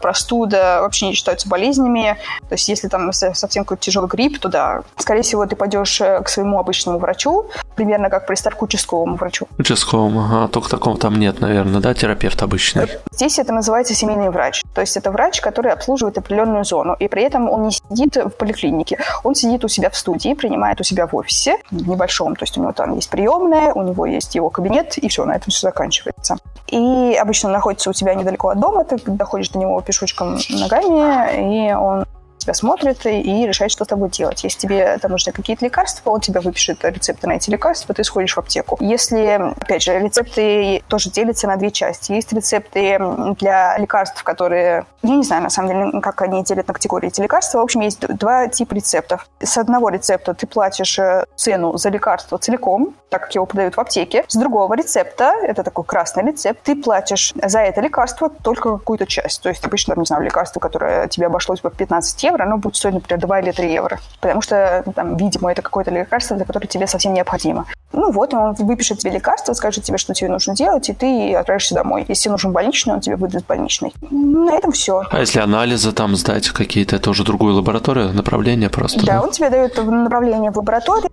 простуда вообще не считаются болезнями. То есть если там совсем какой-то тяжелый грипп, то да, скорее всего, ты пойдешь э, к своему обычному врачу, примерно как пристав к участковому врачу. Участковому, ага, только такого там нет, наверное, да, терапевт обычный? Здесь это называется семейный врач. То есть это врач, который обслуживает определенную зону, и при этом он не сидит в поликлинике, он сидит у себя в студии, принимает у себя в офисе, небольшом, то есть у него там есть приемная, у него есть его кабинет, и все, на этом все заканчивается. И обычно находится у тебя недалеко от дома, ты доходишь до него пешочком ногами, и он тебя смотрит и решает, что с тобой делать. Если тебе там нужны какие-то лекарства, он тебе выпишет рецепты на эти лекарства, ты сходишь в аптеку. Если, опять же, рецепты тоже делятся на две части. Есть рецепты для лекарств, которые... Я не знаю, на самом деле, как они делят на категории эти лекарства. В общем, есть два типа рецептов. С одного рецепта ты платишь э, цену за лекарство целиком, так как его продают в аптеке. С другого рецепта, это такой красный рецепт, ты платишь за это лекарство только какую-то часть. То есть обычно, не знаю, лекарство, которое тебе обошлось бы 15 евро, оно будет стоить, например, 2 или 3 евро. Потому что, ну, там, видимо, это какое-то лекарство, для которого тебе совсем необходимо. Ну вот, он выпишет тебе лекарство, скажет тебе, что тебе нужно делать, и ты отправишься домой. Если тебе нужен больничный, он тебе выдаст больничный. На этом все. А если анализы там сдать какие-то, это уже другую лабораторию, направление просто? Да, да? он тебе дает направление в лабораторию,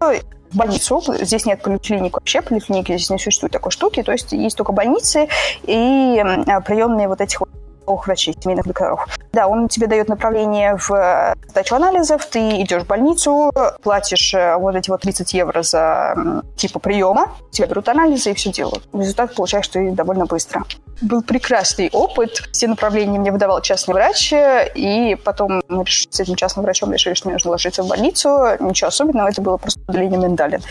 в больницу. Здесь нет поликлиник вообще, поликлиники здесь не существует такой штуки. То есть есть только больницы и приемные вот этих вот врачей, семейных докторов. Да, он тебе дает направление в э, сдачу анализов, ты идешь в больницу, платишь э, вот эти вот 30 евро за типа приема, тебя берут анализы и все делают. Результат получаешь ты довольно быстро. Был прекрасный опыт. Все направления мне выдавал частный врач, и потом мы с этим частным врачом решили, что мне нужно ложиться в больницу. Ничего особенного, это было просто удаление миндалин.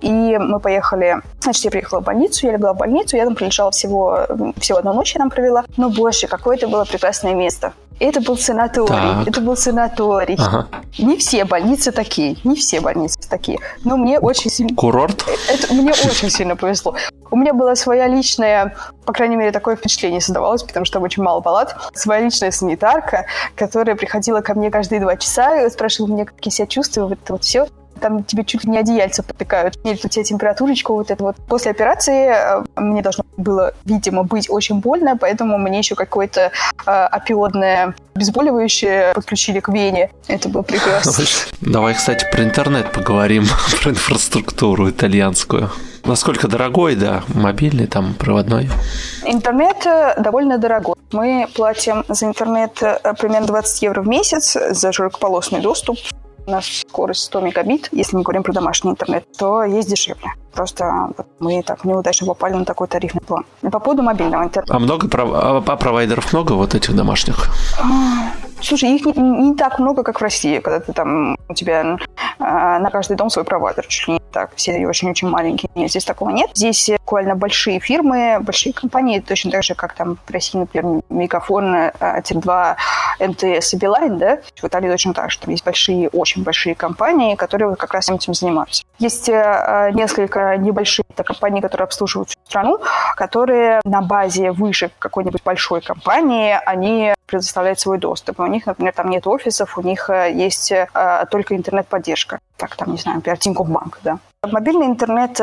И мы поехали, значит, я приехала в больницу, я легла в больницу, я там прилежала всего, всего одну ночь я там провела. Но больше, какое это было прекрасное место. Это был санаторий. Так. Это был санаторий. Ага. Не все больницы такие. Не все больницы такие. Но мне очень сильно... Курорт? Это, мне очень сильно повезло. У меня была своя личная, по крайней мере, такое впечатление создавалось, потому что там очень мало палат, своя личная санитарка, которая приходила ко мне каждые два часа и спрашивала меня, как я себя чувствую, вот это вот все там тебе чуть ли не одеяльца потыкают. Мерят у тебя температурочку, вот это вот. После операции э, мне должно было, видимо, быть очень больно, поэтому мне еще какое-то э, опиодное обезболивающее подключили к вене. Это было прекрасно. Давай, кстати, про интернет поговорим, про инфраструктуру итальянскую. Насколько дорогой, да, мобильный, там, проводной? Интернет э, довольно дорогой. Мы платим за интернет э, примерно 20 евро в месяц за широкополосный доступ у нас скорость 100 мегабит, если мы говорим про домашний интернет, то есть дешевле. Просто вот мы так неудачно попали на такой тарифный план. По поводу мобильного интернета. А много а, а провайдеров много вот этих домашних? Слушай, их не, не так много, как в России, когда ты там, у тебя э, на каждый дом свой провайдер, чуть ли не так, все очень-очень маленькие. Нет, здесь такого нет. Здесь буквально большие фирмы, большие компании, точно так же, как там в России, например, Мегафон, э, Теле2, МТС и Билайн, да, в Италии точно так же. Там есть большие, очень большие компании, которые как раз этим занимаются. Есть э, несколько небольших компаний, которые обслуживают всю страну, которые на базе выше какой-нибудь большой компании, они предоставляют свой доступ. У них, например, там нет офисов, у них э, есть э, только интернет-поддержка. Так, там, не знаю, например, Тинькофф Банк, да. Мобильный интернет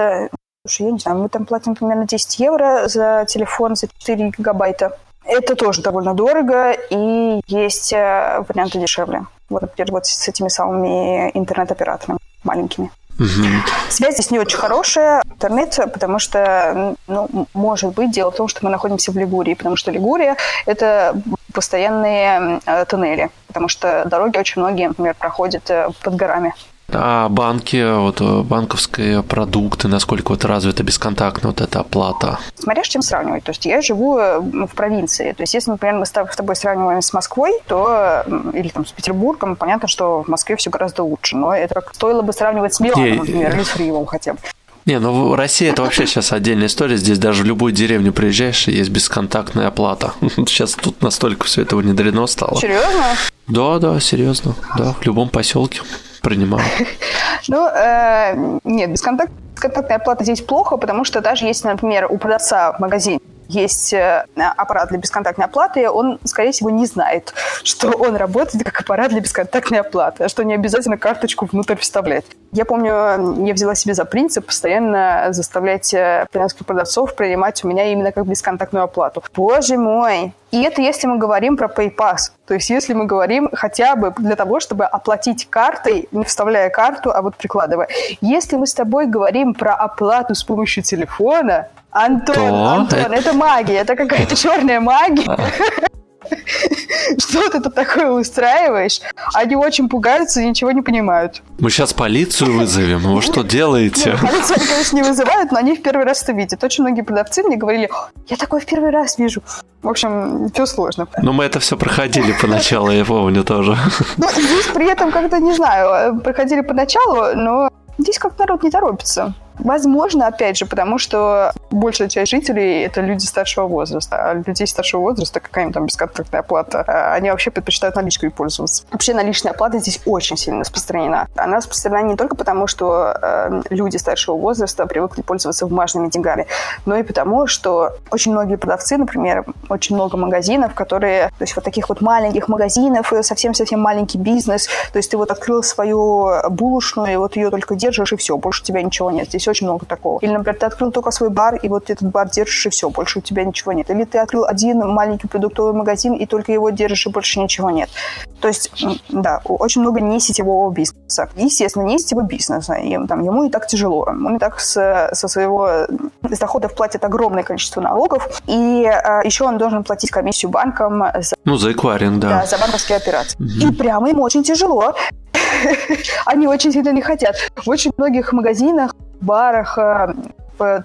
Слушай, я не знаю, мы там платим примерно 10 евро за телефон за 4 гигабайта. Это тоже довольно дорого, и есть варианты дешевле. Вот, например, вот с этими самыми интернет-операторами маленькими. Угу. Связь здесь не очень хорошая, интернет, потому что, ну, может быть, дело в том, что мы находимся в Лигурии, потому что Лигурия – это постоянные э, туннели, потому что дороги очень многие, например, проходят э, под горами. А банки, вот э, банковские продукты, насколько вот развита бесконтактная вот эта оплата? Смотря с чем сравнивать. То есть я живу э, в провинции. То есть если, например, мы с тобой сравниваем с Москвой, то или там с Петербургом, понятно, что в Москве все гораздо лучше. Но это как стоило бы сравнивать с Миланом, например, или с Ривом хотя бы. Не, ну Россия это вообще сейчас отдельная история. Здесь даже в любую деревню приезжаешь, и есть бесконтактная оплата. Сейчас тут настолько все это внедрено стало. Серьезно? Да, да, серьезно. Да, в любом поселке принимал? Ну, э, нет, бесконтактная оплата здесь плохо, потому что даже если, например, у продавца в магазине есть э, аппарат для бесконтактной оплаты, он, скорее всего, не знает, что он работает как аппарат для бесконтактной оплаты, а что не обязательно карточку внутрь вставлять. Я помню, я взяла себе за принцип постоянно заставлять итальянских э, продавцов принимать у меня именно как бесконтактную оплату. Боже мой! И это если мы говорим про PayPass. То есть если мы говорим хотя бы для того, чтобы оплатить картой, не вставляя карту, а вот прикладывая. Если мы с тобой говорим про оплату с помощью телефона, Антон, То Антон, это... магия, это какая-то черная магия. Что ты тут такое устраиваешь? Они очень пугаются и ничего не понимают. Мы сейчас полицию вызовем. Вы что делаете? Нет, полицию они, конечно, не вызывают, но они в первый раз это видят. Очень многие продавцы мне говорили, я такой в первый раз вижу. В общем, все сложно. Но мы это все проходили поначалу, я помню тоже. Ну, здесь при этом как-то, не знаю, проходили поначалу, но здесь как народ не торопится. Возможно, опять же, потому что большая часть жителей – это люди старшего возраста. А людей старшего возраста, какая-нибудь там бесконтрактная оплата, а они вообще предпочитают наличкой пользоваться. Вообще наличная оплата здесь очень сильно распространена. Она распространена не только потому, что э, люди старшего возраста привыкли пользоваться бумажными деньгами, но и потому, что очень многие продавцы, например, очень много магазинов, которые, то есть вот таких вот маленьких магазинов, совсем-совсем маленький бизнес, то есть ты вот открыл свою булочную, и вот ее только держишь, и все, больше у тебя ничего нет. Здесь очень много такого. Или, например, ты открыл только свой бар, и вот этот бар держишь, и все, больше у тебя ничего нет. Или ты открыл один маленький продуктовый магазин, и только его держишь, и больше ничего нет. То есть, да, очень много не сетевого бизнеса. Естественно, не сетевой бизнес. И, там, ему и так тяжело. Он и так с, со своего с доходов платит огромное количество налогов, и а, еще он должен платить комиссию банкам за, ну, за эквайринг, да. да за банковские операции. Угу. И прямо им очень тяжело. Они очень сильно не хотят. В очень многих магазинах, барах, э,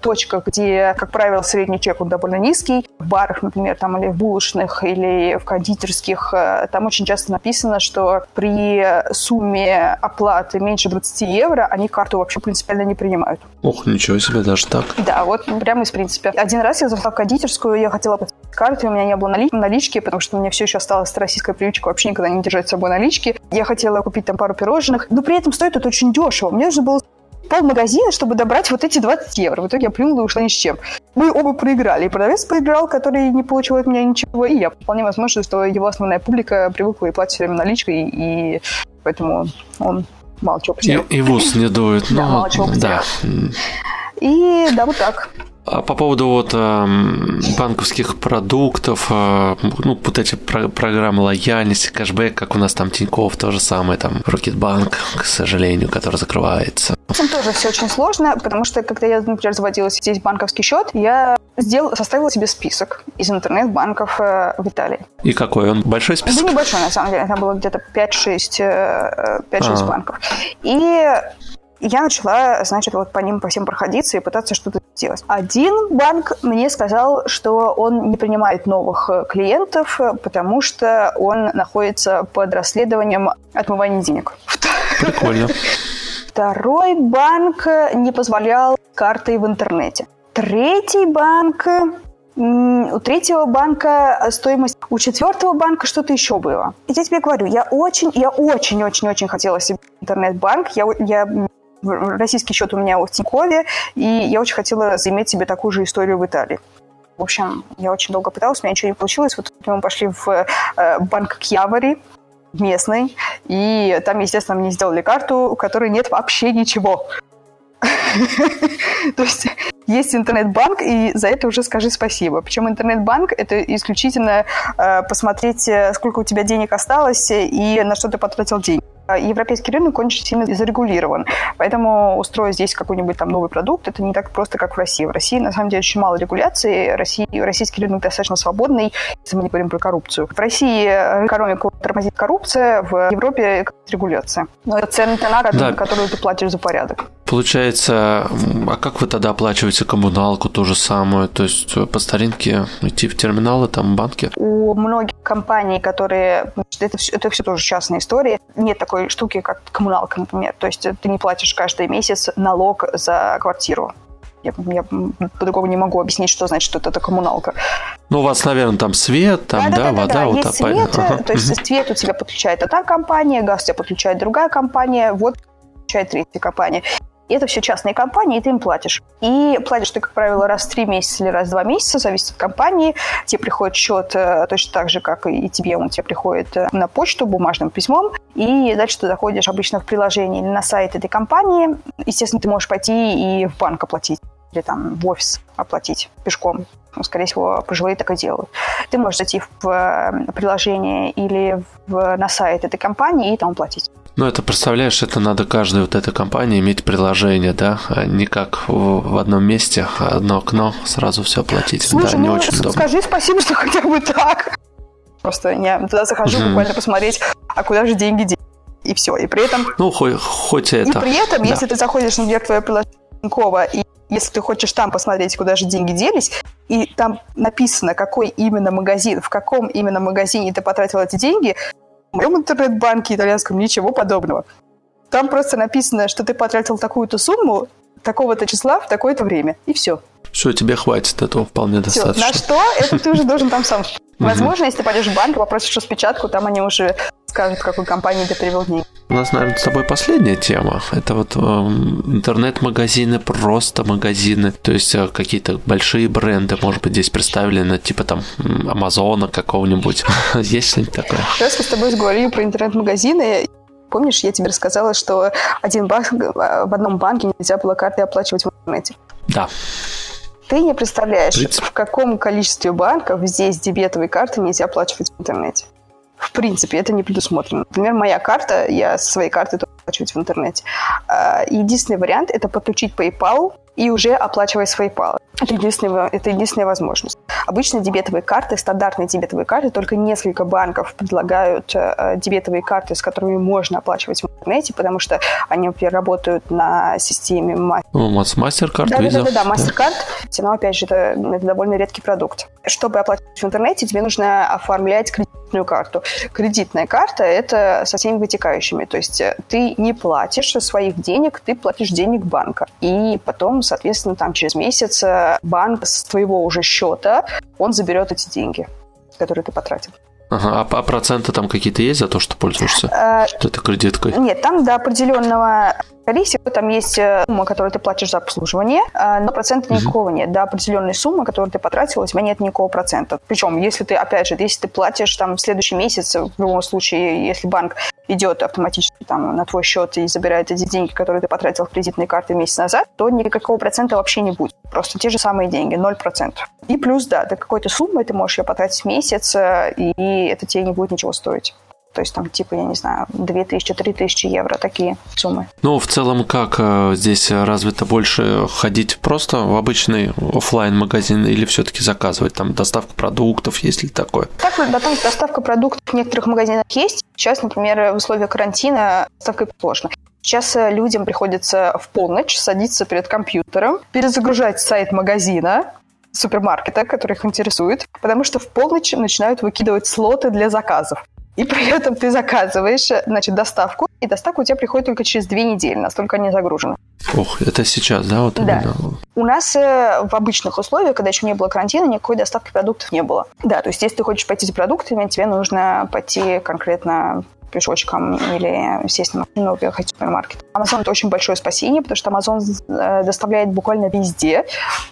точках, где, как правило, средний чек он довольно низкий. В барах, например, там, или в булочных, или в кондитерских, э, там очень часто написано, что при сумме оплаты меньше 20 евро они карту вообще принципиально не принимают. Ох, ничего себе, даже так? Да, вот прямо из принципа. Один раз я зашла в кондитерскую, я хотела платить картой, у меня не было налич- налички, потому что у меня все еще осталась российская привычка вообще никогда не держать с собой налички. Я хотела купить там пару пирожных, но при этом стоит это очень дешево. Мне нужно было полмагазина, чтобы добрать вот эти 20 евро. В итоге я плюнула и ушла ни с чем. Мы оба проиграли. И продавец проиграл, который не получил от меня ничего, и я. Вполне возможно, что его основная публика привыкла и платит все время наличкой, и поэтому он мало чего потерял. И, и не дует. Да, мало чего потерял. И да, вот так. А по поводу вот э, банковских продуктов, э, ну, вот эти про- программы лояльности, кэшбэк, как у нас там Тиньков, то же самое, там Рокетбанк, к сожалению, который закрывается. Там тоже все очень сложно, потому что, когда я, например, заводила здесь банковский счет, я сделал, составила себе список из интернет-банков э, в Италии. И какой он? Большой список? Да небольшой, на самом деле. Там было где-то 5-6 э, 5-6 банков. И я начала, значит, вот по ним по всем проходиться и пытаться что-то сделать. Один банк мне сказал, что он не принимает новых клиентов, потому что он находится под расследованием отмывания денег. Прикольно. Второй банк не позволял картой в интернете. Третий банк у третьего банка стоимость, у четвертого банка что-то еще было. Я тебе говорю, я очень, я очень-очень-очень хотела себе интернет-банк. Я, я российский счет у меня в Тинькове, и я очень хотела заиметь себе такую же историю в Италии. В общем, я очень долго пыталась, у меня ничего не получилось. Вот мы пошли в э, банк Кьявари, местный, и там, естественно, мне сделали карту, у которой нет вообще ничего. То есть есть интернет-банк, и за это уже скажи спасибо. Причем интернет-банк – это исключительно э, посмотреть, э, сколько у тебя денег осталось и на что ты потратил деньги. А европейский рынок очень сильно зарегулирован. Поэтому устроить здесь какой-нибудь там новый продукт, это не так просто, как в России. В России, на самом деле, очень мало регуляции. России, российский рынок достаточно свободный, если мы не говорим про коррупцию. В России экономику тормозит коррупция, в Европе регуляция. Но это цена, да. которую ты платишь за порядок. Получается, а как вы тогда оплачиваете коммуналку, то же самое? То есть по старинке идти в терминалы, там, банки? У многих компаний, которые... Это, это все тоже частная история. Нет такой штуки, как коммуналка, например. То есть ты не платишь каждый месяц налог за квартиру. Я, я по-другому не могу объяснить, что значит, что это коммуналка. Ну, у вас, наверное, там свет, там, да, да, да вода, да, вот есть свет, ага. то есть свет у тебя подключает одна компания, газ у тебя подключает другая компания, вот подключает третья компания. И это все частные компании, и ты им платишь. И платишь ты, как правило, раз в три месяца или раз в два месяца, зависит от компании. Тебе приходит счет э, точно так же, как и тебе, он тебе приходит э, на почту бумажным письмом. И дальше ты заходишь обычно в приложение или на сайт этой компании. Естественно, ты можешь пойти и в банк оплатить или там в офис оплатить пешком. Ну, скорее всего, пожилые так и делают. Ты можешь зайти в э, приложение или в, на сайт этой компании и там оплатить. Ну, это, представляешь, это надо каждой вот этой компании иметь приложение, да, а не как в, одном месте, одно окно, сразу все оплатить. Слушай, да, не ну, очень удобно. скажи спасибо, что хотя бы так. Просто я туда захожу угу. буквально посмотреть, а куда же деньги деньги. И все. И при этом... Ну, хоть, хоть это. И при этом, да. если ты заходишь, например, в твое приложение Тинькова, и если ты хочешь там посмотреть, куда же деньги делись, и там написано, какой именно магазин, в каком именно магазине ты потратил эти деньги, в моем интернет-банке итальянском ничего подобного. Там просто написано, что ты потратил такую-то сумму, такого-то числа в такое-то время. И все. Все, тебе хватит этого вполне все. достаточно. На что? Это ты уже должен там сам. Возможно, если ты пойдешь в банк, попросишь распечатку, там они уже скажут, какой компании ты перевел деньги. У нас, наверное, с тобой последняя тема. Это вот э, интернет-магазины, просто магазины. То есть э, какие-то большие бренды, может быть, здесь представлены, типа там Амазона какого-нибудь. Есть что-нибудь такое? Раз мы с тобой говорили про интернет-магазины, Помнишь, я тебе рассказала, что один банк, э, в одном банке нельзя было карты оплачивать в интернете? Да. Ты не представляешь, Принцип. в каком количестве банков здесь дебетовые карты нельзя оплачивать в интернете. В принципе, это не предусмотрено. Например, моя карта, я со своей карты тоже оплачивать в интернете. А, единственный вариант – это подключить PayPal и уже оплачивать с PayPal. Это единственная, это единственная возможность. Обычно дебетовые карты, стандартные дебетовые карты, только несколько банков предлагают э, дебетовые карты, с которыми можно оплачивать в интернете, потому что они, например, работают на системе ну, MasterCard, да, Visa. Да, да, да, MasterCard, но, опять же, это, это довольно редкий продукт. Чтобы оплачивать в интернете, тебе нужно оформлять кредитную карту. Кредитная карта – это со всеми вытекающими, то есть э, ты не платишь своих денег, ты платишь денег банка. И потом, соответственно, там через месяц э, банк с твоего уже счета, он заберет эти деньги, которые ты потратил. Ага, а, а проценты там какие-то есть за то, что пользуешься а, этой кредиткой? Нет, там до определенного количества, там есть э, сумма, которую ты платишь за обслуживание, а, но процента никакого нет. До определенной суммы, которую ты потратил, у тебя нет никакого процента. Причем, если ты, опять же, если ты платишь там в следующий месяц, в любом случае, если банк идет автоматически там на твой счет и забирает эти деньги, которые ты потратил в кредитные карты месяц назад, то никакого процента вообще не будет. Просто те же самые деньги, 0%. И плюс, да, до какой-то суммы ты можешь ее потратить в месяц, э, и это тебе не будет ничего стоить. То есть там типа, я не знаю, 2000-3000 евро, такие суммы. Ну, в целом, как э, здесь развито больше ходить просто в обычный офлайн магазин или все-таки заказывать там доставку продуктов, есть ли такое? Так, да, там доставка продуктов в некоторых магазинах есть. Сейчас, например, в условиях карантина доставкой сложно. Сейчас э, людям приходится в полночь садиться перед компьютером, перезагружать сайт магазина, супермаркета, который их интересует, потому что в полночь начинают выкидывать слоты для заказов. И при этом ты заказываешь, значит, доставку, и доставка у тебя приходит только через две недели, настолько они загружены. Ох, это сейчас, да? Вот да. Именно. У нас э, в обычных условиях, когда еще не было карантина, никакой доставки продуктов не было. Да, то есть если ты хочешь пойти за продуктами, тебе нужно пойти конкретно пешочком или сесть на машину и уехать в супермаркет. Amazon – это очень большое спасение, потому что Amazon э, доставляет буквально везде.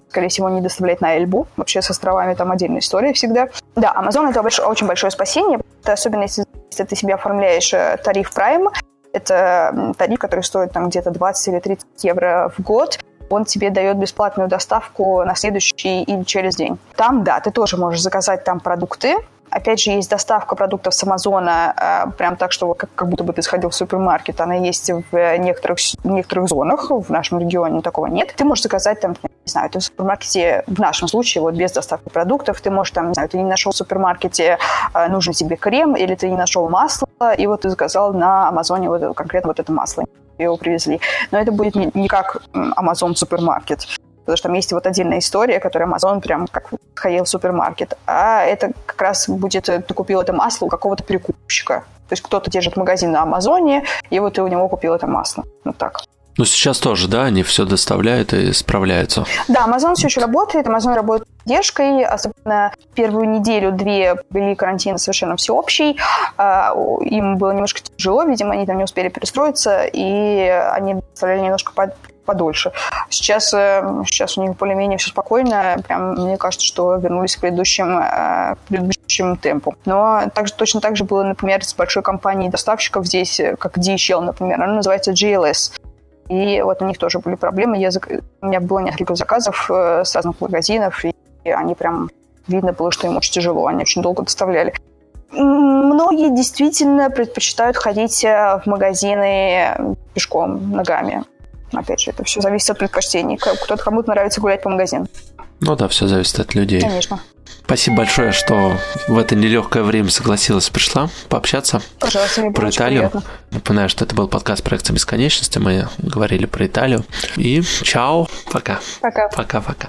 Скорее всего, не доставляет на Эльбу. Вообще с островами там отдельная история всегда. Да, Amazon – это очень большое спасение, особенно если, если ты себе оформляешь э, тариф Prime. Это тариф, который стоит там где-то 20 или 30 евро в год он тебе дает бесплатную доставку на следующий или через день. Там, да, ты тоже можешь заказать там продукты, Опять же, есть доставка продуктов с Амазона, э, прям так, что как, как будто бы ты сходил в супермаркет. Она есть в некоторых, некоторых зонах, в нашем регионе такого нет. Ты можешь заказать там, не знаю, ты в супермаркете, в нашем случае, вот без доставки продуктов, ты можешь там, не знаю, ты не нашел в супермаркете э, нужный тебе крем, или ты не нашел масло, и вот ты заказал на Амазоне вот конкретно вот это масло его привезли. Но это будет не, не как Amazon супермаркет. Потому что там есть вот отдельная история, которая Amazon прям как ходил в супермаркет. А это как раз будет, э, ты купил это масло у какого-то перекупщика. То есть кто-то держит магазин на Амазоне, и вот ты у него купил это масло. Вот так. Ну, сейчас тоже, да, они все доставляют и справляются. Да, Amazon все еще работает, Amazon работает с поддержкой, особенно первую неделю-две были карантин совершенно всеобщий, а, им было немножко тяжело, видимо, они там не успели перестроиться, и они доставляли немножко подольше. Сейчас, э, сейчас у них более-менее все спокойно. Прям, мне кажется, что вернулись к предыдущим, э, к предыдущим темпу. Но также, точно так же было, например, с большой компанией доставщиков здесь, э, как DHL, например. Она называется GLS. И вот у них тоже были проблемы. Я, у меня было несколько заказов с разных магазинов, и они прям видно было, что им очень тяжело. Они очень долго доставляли. Многие действительно предпочитают ходить в магазины пешком, ногами. Опять же, это все зависит от предпочтений. Кто-то кому-то нравится гулять по магазину. Ну да, все зависит от людей. Конечно. Спасибо большое, что в это нелегкое время согласилась, пришла пообщаться Пожалуйста, про Италию. Приятно. Напоминаю, что это был подкаст проекта бесконечности. Мы говорили про Италию. И чао, пока. Пока. Пока-пока.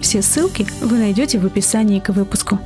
Все ссылки вы найдете в описании к выпуску.